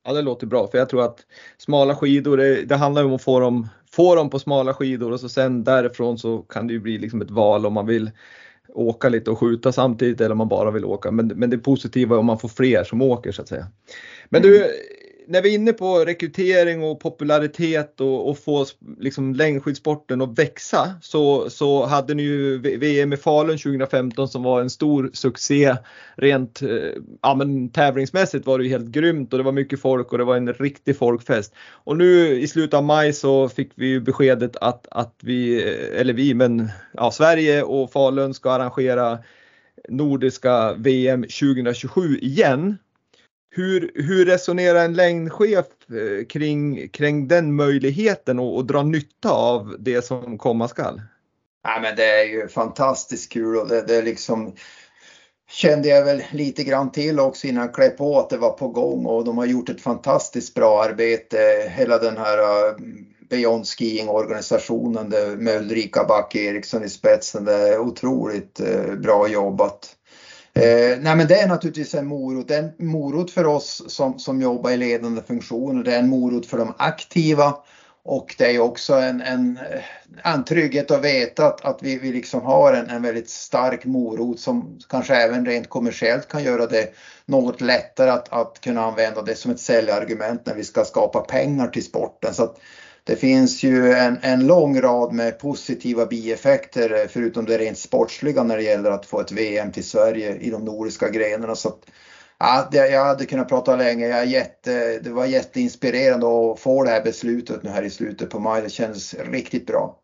Ja, det låter bra för jag tror att smala skidor, det, det handlar om att få dem, få dem på smala skidor och så sen därifrån så kan det ju bli liksom ett val om man vill åka lite och skjuta samtidigt eller om man bara vill åka. Men, men det positiva är om man får fler som åker så att säga. Men du, mm när vi är inne på rekrytering och popularitet och, och få liksom längdskidsporten att växa så, så hade ni ju VM i Falun 2015 som var en stor succé. Rent eh, ja, men tävlingsmässigt var det ju helt grymt och det var mycket folk och det var en riktig folkfest. Och nu i slutet av maj så fick vi ju beskedet att, att vi, eh, eller vi, men ja, Sverige och Falun ska arrangera Nordiska VM 2027 igen hur, hur resonerar en längdchef eh, kring, kring den möjligheten och, och dra nytta av det som komma skall? Ja, men det är ju fantastiskt kul och det, det liksom kände jag väl lite grann till också innan jag klev på att det var på gång och de har gjort ett fantastiskt bra arbete. Hela den här eh, Beyond Skiing organisationen med Ulrika Backe Eriksson i spetsen. Det är otroligt eh, bra jobbat. Eh, nej men det är naturligtvis en morot. Det är en morot för oss som, som jobbar i ledande funktioner. Det är en morot för de aktiva och det är också en, en, en trygghet att veta att, att vi, vi liksom har en, en väldigt stark morot som kanske även rent kommersiellt kan göra det något lättare att, att kunna använda det som ett säljargument när vi ska skapa pengar till sporten. Så att, det finns ju en, en lång rad med positiva bieffekter eh, förutom det rent sportsliga när det gäller att få ett VM till Sverige i de nordiska grenarna. Så att, ja, det, jag hade kunnat prata länge. Jag jätte, det var jätteinspirerande att få det här beslutet nu här i slutet på maj. Det känns riktigt bra.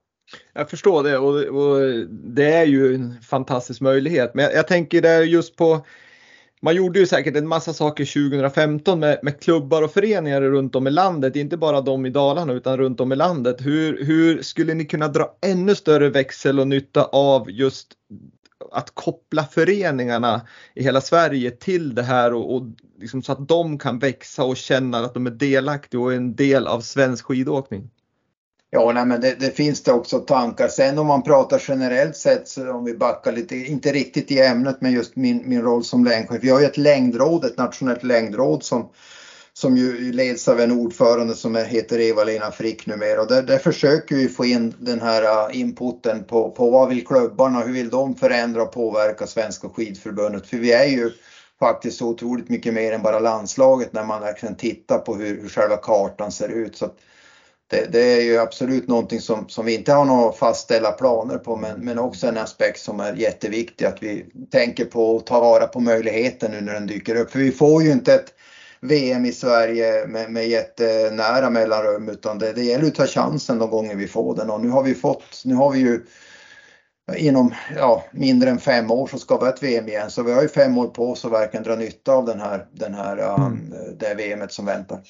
Jag förstår det och, och det är ju en fantastisk möjlighet. Men jag, jag tänker där just på man gjorde ju säkert en massa saker 2015 med, med, klubbar och föreningar runt om i landet, inte bara de i Dalarna utan runt om i landet. Hur, hur skulle ni kunna dra ännu större växel och nytta av just att koppla föreningarna i hela Sverige till det här och, och liksom så att de kan växa och känna att de är delaktiga och en del av svensk skidåkning? Ja, nej, men det, det, finns det också tankar. Sen om man pratar generellt sett, så om vi backar lite, inte riktigt i ämnet, men just min, min roll som längdchef. Vi har ju ett längdråd, ett nationellt längdråd som, som ju leds av en ordförande som heter Eva-Lena Frick numera. Och där, där försöker vi få in den här äh, inputen på, på vad vill klubbarna, hur vill de förändra och påverka Svenska skidförbundet? För vi är ju faktiskt så otroligt mycket mer än bara landslaget när man verkligen tittar på hur, hur själva kartan ser ut. Så att, det, det, är ju absolut någonting som, som vi inte har några fastställda planer på men, men också en aspekt som är jätteviktig att vi tänker på och tar vara på möjligheten nu när den dyker upp. För vi får ju inte ett VM i Sverige med, med jättenära mellanrum utan det, det gäller att ta chansen de gånger vi får den och nu har vi fått, nu har vi ju inom ja, mindre än fem år så ska vi ha ett VM igen så vi har ju fem år på oss att verkligen dra nytta av den här, den här, mm. um, det VMet som väntar.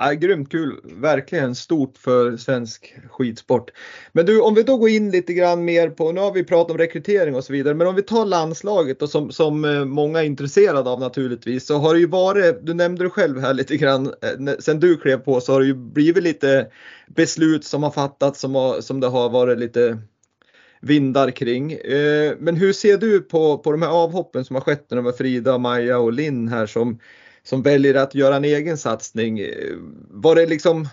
Ja, grymt kul, verkligen stort för svensk skidsport. Men du, om vi då går in lite grann mer på, nu har vi pratat om rekrytering och så vidare, men om vi tar landslaget och som, som eh, många är intresserade av naturligtvis så har det ju varit, du nämnde det själv här lite grann, eh, sen du klev på så har det ju blivit lite beslut som har fattats som, har, som det har varit lite vindar kring. Eh, men hur ser du på, på de här avhoppen som har skett nu med Frida, Maja och Linn här som som väljer att göra en egen satsning. Eh, var det liksom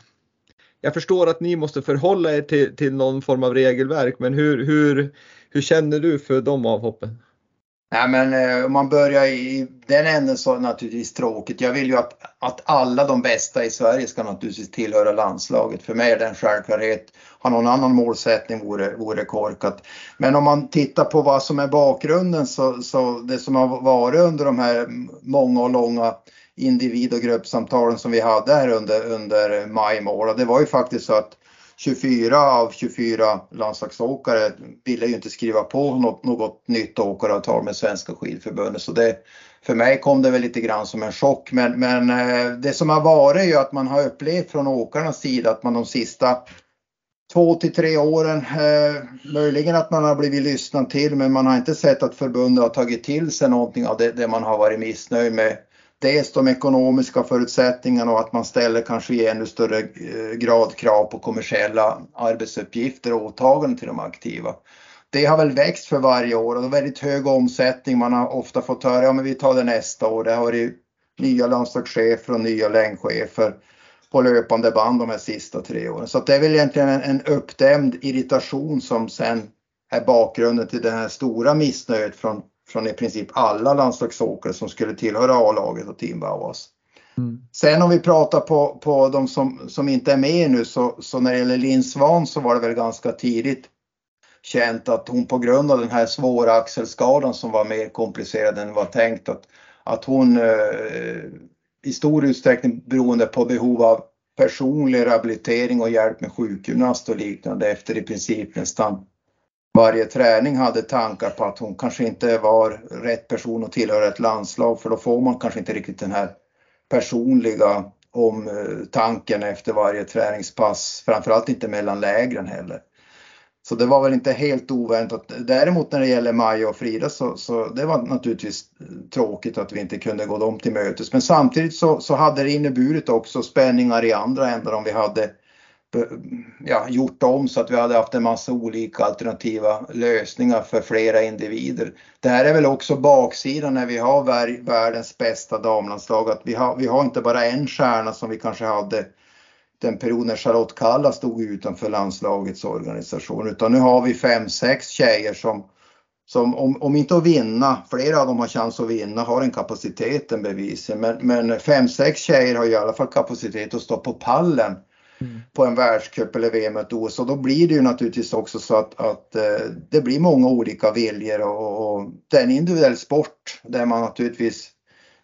jag förstår att ni måste förhålla er till, till någon form av regelverk, men hur, hur, hur känner du för de avhoppen? Nej, men eh, om man börjar i den änden så är det naturligtvis tråkigt. Jag vill ju att, att alla de bästa i Sverige ska naturligtvis tillhöra landslaget. För mig är det en självklarhet. Har någon annan målsättning vore, vore korkat. Men om man tittar på vad som är bakgrunden så, så det som har varit under de här många och långa individ och gruppsamtalen som vi hade här under, under maj månad. Det var ju faktiskt så att 24 av 24 landslagsåkare ville ju inte skriva på något, något nytt åkaravtal med Svenska skidförbundet. Så det, för mig kom det väl lite grann som en chock. Men, men eh, det som har varit är ju att man har upplevt från åkarnas sida att man de sista två till tre åren, eh, möjligen att man har blivit lyssnad till men man har inte sett att förbundet har tagit till sig någonting av det, det man har varit missnöjd med dels de ekonomiska förutsättningarna och att man ställer kanske i ännu större eh, grad krav på kommersiella arbetsuppgifter och åtaganden till de aktiva. Det har väl växt för varje år och det är väldigt hög omsättning. Man har ofta fått höra, ja men vi tar det nästa år. Det har varit nya landslagschefer och nya längdchefer på löpande band de här sista tre åren. Så det är väl egentligen en, en uppdämd irritation som sen är bakgrunden till det här stora missnöjet från från i princip alla landslagsåkare som skulle tillhöra A-laget och Team Bauhaus. Mm. Sen om vi pratar på, på de som, som inte är med nu så, så när det gäller Linn Svan så var det väl ganska tidigt känt att hon på grund av den här svåra axelskadan som var mer komplicerad än var tänkt att, att hon eh, i stor utsträckning beroende på behov av personlig rehabilitering och hjälp med sjukgymnast och liknande efter i princip nästan varje träning hade tankar på att hon kanske inte var rätt person att tillhöra ett landslag för då får man kanske inte riktigt den här personliga omtanken efter varje träningspass, framförallt inte mellan lägren heller. Så det var väl inte helt oväntat. Däremot när det gäller Maja och Frida så, så det var naturligtvis tråkigt att vi inte kunde gå dem till mötes. Men samtidigt så, så hade det inneburit också spänningar i andra ändar om vi hade Eh, ja, gjort om så att vi hade haft en massa olika alternativa lösningar för flera individer. Det här är väl också baksidan när vi har världens bästa damlandslag att vi har, vi har inte bara en stjärna som vi kanske hade den period när Charlotte Kalla stod utanför landslagets organisation utan nu har vi fem, sex tjejer som som om, om inte att vinna, flera av dem har chans att vinna, har den kapaciteten bevisligen. Men, men fem, sex tjejer har i alla fall kapacitet att stå på pallen mm. på en världscup eller VM ett OS och då blir det ju naturligtvis också så att, att eh, det blir många olika viljor och, och det är en individuell sport där man naturligtvis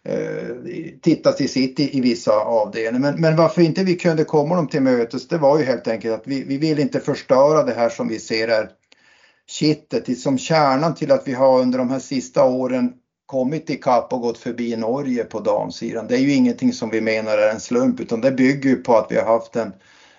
eh, tittar till sitt i, i vissa avdelningar. Men, men varför inte vi kunde komma dem till mötes det var ju helt enkelt att vi, vi vill inte förstöra det här som vi ser är kittet, som kärnan till att vi har under de här sista åren kommit ikapp och gått förbi Norge på damsidan. Det är ju ingenting som vi menar är en slump utan det bygger ju på att vi har haft en,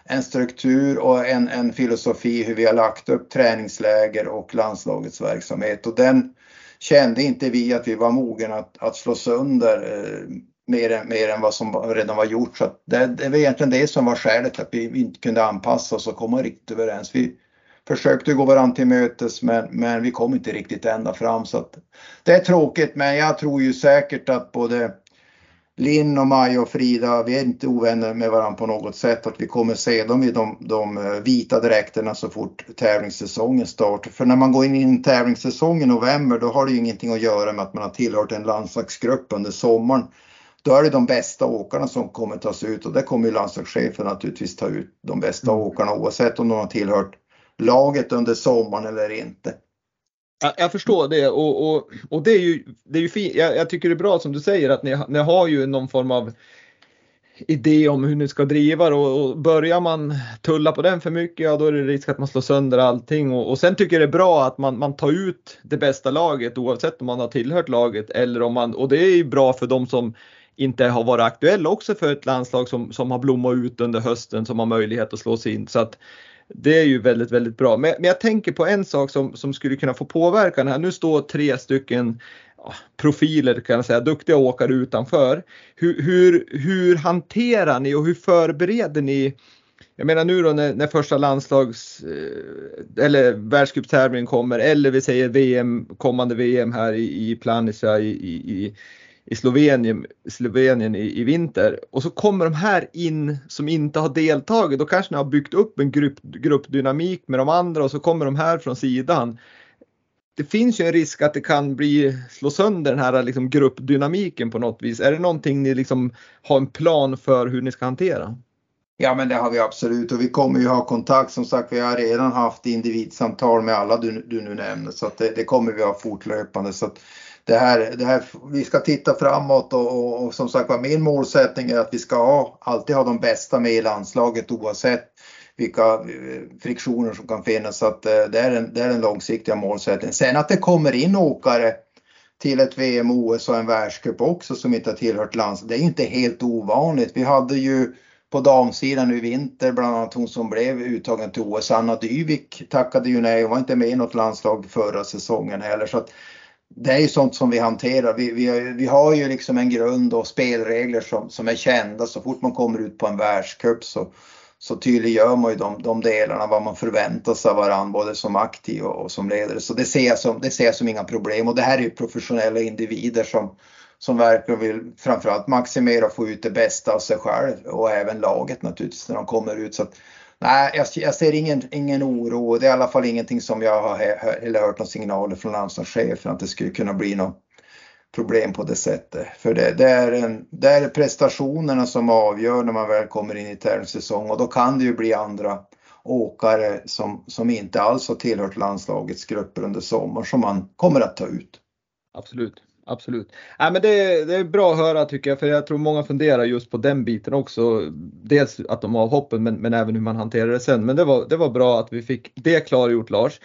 en struktur och en, en filosofi hur vi har lagt upp träningsläger och landslagets verksamhet och den kände inte vi att vi var mogen att, att slå sönder eh, mer, än, mer än vad som redan var gjort. Så det, det var egentligen det som var skälet att vi inte kunde anpassa oss och komma riktigt överens. Vi, försökte gå varandra till mötes men, men vi kom inte riktigt ända fram. Så att, det är tråkigt men jag tror ju säkert att både Linn och Maja och Frida, vi är inte ovänner med varandra på något sätt. Att vi kommer se dem i de, de eh, vita dräkterna så fort tävlingssäsongen startar. För när man går in i en tävlingssäsong i november då har det ju ingenting att göra med att man har tillhört en landslagsgrupp under sommaren. Då är det de bästa åkarna som kommer tas ut och där kommer ju landslagschefen naturligtvis ta ut de bästa mm. åkarna oavsett om de har tillhört laget under sommaren eller inte. Jag, jag förstår det och, och, och det är ju, det är ju fint. Jag, jag, tycker det är bra som du säger att ni, ni har ju någon form av idé om hur ni ska driva det och, och börjar man tulla på den för mycket, ja då är det risk att man slår sönder allting och, och sen tycker jag det är bra att man, man tar ut det bästa laget oavsett om man har tillhört laget eller om man, och det är ju bra för de som inte har varit aktuella också för ett landslag som, som har blommat ut under hösten som har möjlighet att slå sig in. Så att det är ju väldigt, väldigt bra. Men, men jag tänker på en sak som, som skulle kunna få påverkan här. Nu står tre stycken profiler kan jag säga, duktiga åkare utanför. Hur, hur, hur hanterar ni och hur förbereder ni jag menar nu då när, när första landslags eh, eller världscuptävlingen kommer eller vi säger VM, kommande VM här i, i Planica i, i, i Slovenien, Slovenien i, i, vinter och så kommer de här in som inte har deltagit. Då kanske ni har byggt upp en grupp, gruppdynamik med de andra och så kommer de här från sidan. det finns ju en risk att det kan bli, slå sönder den här liksom gruppdynamiken på något vis. Är det någonting ni liksom har en plan för hur ni ska hantera? Ja men det har vi absolut och vi kommer ju ha kontakt. Som sagt vi har redan haft individsamtal med alla du, du nu nämner så att det, det kommer vi ha fortlöpande. Så att det här, det här, vi ska titta framåt och, och, och som sagt var min målsättning är att vi ska ha, alltid ha de bästa med i landslaget oavsett vilka eh, friktioner som kan finnas. Så att eh, det är den, det är den långsiktiga målsättningen. Sen att det kommer in åkare till ett VM, OS och en världscup också som inte har tillhört lands. Det är inte helt ovanligt. Vi hade ju på damsidan nu i vinter, bland annat hon som blev uttagen till OS, Anna Dyvik tackade ju nej, hon var inte med i något landslag förra säsongen heller. Så att det är ju sånt som vi hanterar. Vi, vi, vi har ju liksom en grund och spelregler som, som är kända. Så fort man kommer ut på en världscup så, så tydliggör man ju de, de delarna vad man förväntar sig av varandra både som aktiv och, och, som ledare. Så det ser, jag som, det ser jag som inga problem och det här är ju professionella individer som, som verkligen vill framförallt maximera och få ut det bästa av sig själv och även laget naturligtvis när de kommer ut. Så att, nej, jag, jag, ser ingen, ingen oro det är i alla fall ingenting som jag har eller hört några signaler från landslagschefen att det skulle kunna bli något problem på det sättet. För det, det, är en, det är prestationerna som avgör när man väl kommer in i tävlingssäsong och då kan det ju bli andra åkare som, som inte alls har tillhört landslagets grupper under sommaren som man kommer att ta ut. Absolut. Absolut. Nej, men det, det, är bra att höra tycker jag för jag tror många funderar just på den biten också. Dels att de har hoppen men, men även hur man hanterar det sen. Men det var, det var bra att vi fick det klargjort Lars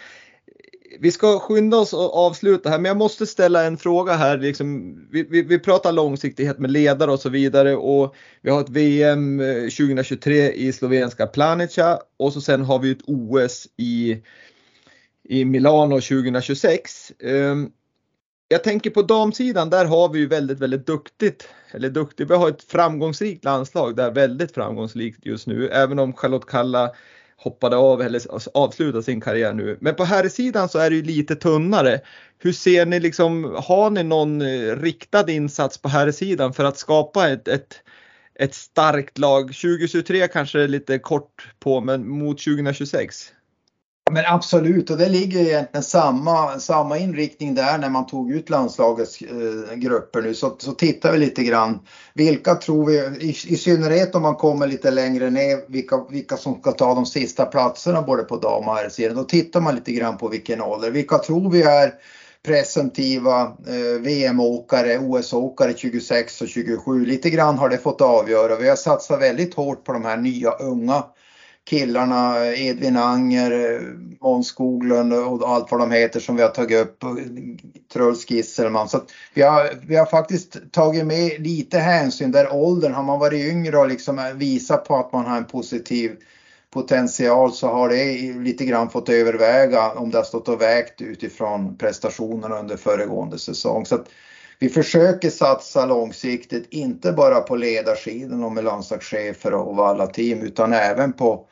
vi ska skynda oss och avsluta här, men jag måste ställa en fråga här. Liksom, vi, vi, vi, pratar långsiktighet med ledare och så vidare och vi har ett VM 2023 eh, i slovenska Planica och så sen har vi ett OS i, i Milano 2026. Um, ehm, jag tänker på damsidan, där har vi ju väldigt, väldigt duktigt, eller duktigt, vi har ett framgångsrikt landslag där, väldigt framgångsrikt just nu, även om Charlotte Kalla hoppade av eller avslutade sin karriär nu. Men på här sidan så är det ju lite tunnare. Hur ser ni liksom, har ni någon eh, riktad insats på här sidan för att skapa ett, ett, ett starkt lag? 2023 kanske är lite kort på, men mot 2026? Men absolut och det ligger egentligen samma, samma inriktning där när man tog ut landslagets eh, grupper nu så, så tittar vi lite grann. Vilka tror vi, i, i synnerhet om man kommer lite längre ner, vilka, vilka som ska ta de sista platserna både på dam och herrsidan. Då tittar man lite grann på vilken ålder. Vilka tror vi är presumtiva eh, VM-åkare, OS-åkare 26 och 27. Lite grann har det fått avgöra. Vi har satsat väldigt hårt på de här nya unga killarna, Edvin Anger, Måns Skoglund och allt vad de heter som vi har tagit upp, Truls Gisselman. Så vi, har, vi har faktiskt tagit med lite hänsyn där åldern, har man varit yngre och liksom visat på att man har en positiv potential så har det lite grann fått överväga om det har stått och vägt utifrån prestationerna under föregående säsong. Så vi försöker satsa långsiktigt, inte bara på ledarsidan och med landslagschefer och alla team utan även på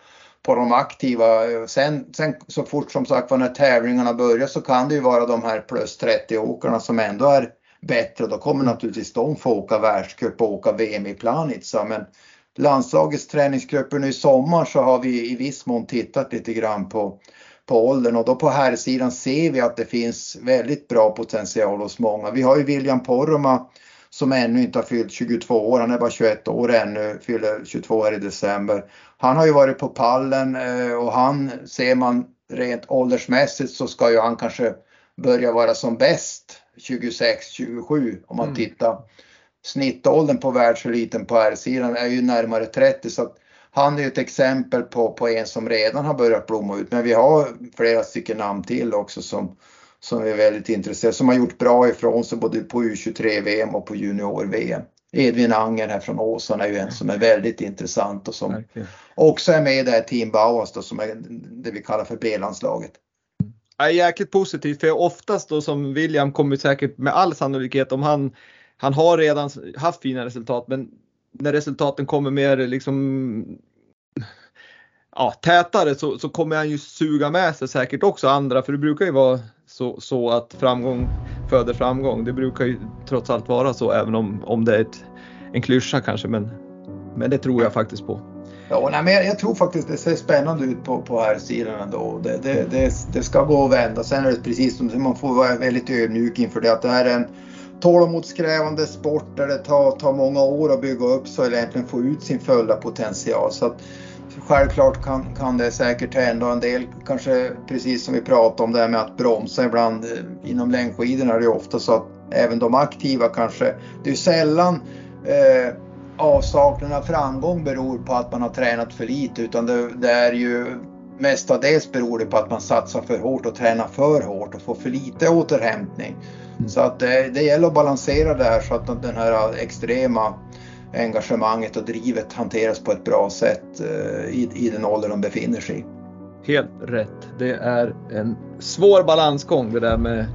på de aktiva. Sen, sen så fort som sagt var när tävlingarna börjar så kan det ju vara de här plus 30 åkarna som ändå är bättre. Då kommer naturligtvis de få åka världscup och åka VM i Planica. Men landslagets träningsgrupper nu i sommar så har vi i viss mån tittat lite grann på, på åldern och då på här sidan ser vi att det finns väldigt bra potential hos många. Vi har ju William Poromaa som ännu inte har fyllt 22 år, han är bara 21 år ännu, fyller 22 år i december. Han har ju varit på pallen eh, och han ser man rent åldersmässigt så ska ju han kanske börja vara som bäst 26-27 om man mm. tittar. Snittåldern på världseliten på R-sidan är ju närmare 30 så att han är ju ett exempel på, på en som redan har börjat blomma ut. Men vi har flera stycken namn till också som, som är väldigt intresserade, som har gjort bra ifrån sig både på U23-VM och på junior-VM. Edvin Anger här från Åsarna är ju en som är väldigt intressant och som också är med i det här Team Bauhaus då, som är det vi kallar för B-landslaget. är jäkligt positivt för oftast då som William kommer säkert med all sannolikhet om han, han har redan haft fina resultat men när resultaten kommer mer liksom ja, tätare så, så kommer han ju suga med sig säkert också andra för det brukar ju vara så, så att framgång föder framgång. Det brukar ju trots allt vara så även om, om det är ett, en klyscha kanske men, men det tror jag faktiskt på. Ja, nej, men jag, jag, tror faktiskt det ser spännande ut på, på här sidan ändå. Det, det, det, det, ska gå att vända. Sen är det precis som man får vara väldigt ödmjuk inför det att det här är en tålamodskrävande sport där det tar, tar många år att bygga upp sig och egentligen få ut sin fulla potential. Så att, självklart kan, kan det säkert hända en del, kanske precis som vi pratade om det här med att bromsa ibland. Eh, inom längdskidorna är det ofta så att även de aktiva kanske, det är sällan eh, avsaknaden av framgång beror på att man har tränat för lite utan det, det är ju mestadels beror det på att man satsar för hårt och tränar för hårt och får för lite återhämtning. Mm. Så att det, det gäller att balansera det här så att den här extrema engagemanget och drivet hanteras på ett bra sätt eh, i, i den ålder de befinner sig i. Helt rätt. Det är en svår balansgång det där med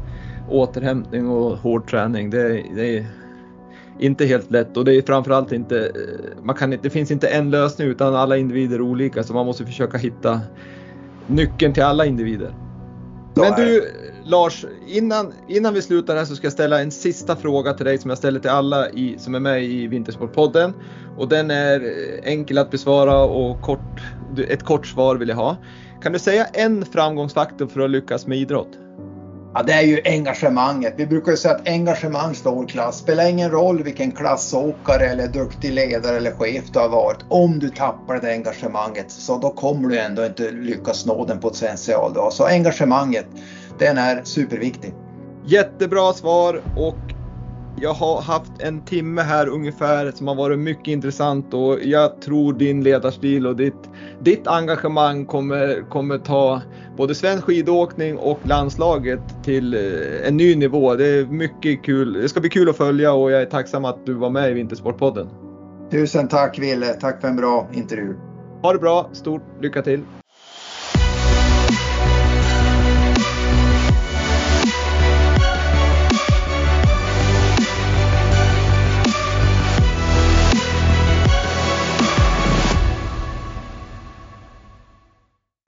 återhämtning och hård träning. Det, det är inte helt lätt och det är framförallt inte, man kan, det finns inte en lösning utan alla individer är olika så man måste försöka hitta nyckeln till alla individer. Men du Lars, innan, innan vi slutar här så ska jag ställa en sista fråga till dig som jag ställer till alla i, som är med i Vintersportpodden. Och den är eh, enkel att besvara och kort, ett kort svar vill jag ha. Kan du säga en framgångsfaktor för att lyckas med idrott? Ja, det är ju engagemanget. Vi brukar ju säga att engagemang står klass. Spelar ingen roll vilken klassåkare eller duktig ledare eller chef du har varit. Om du tappar det engagemanget så då kommer du ändå inte lyckas nå den potential du har. Så engagemanget, den är superviktig. Jättebra svar och jag har haft en timme här ungefär som har varit mycket intressant och jag tror din ledarstil och ditt, ditt engagemang kommer, kommer ta både svensk skidåkning och landslaget till eh, en ny nivå. Det är mycket kul. Det ska bli kul att följa och jag är tacksam att du var med i Vintersportpodden. Tusen tack Ville, tack för en bra intervju. Ha det bra, stort lycka till!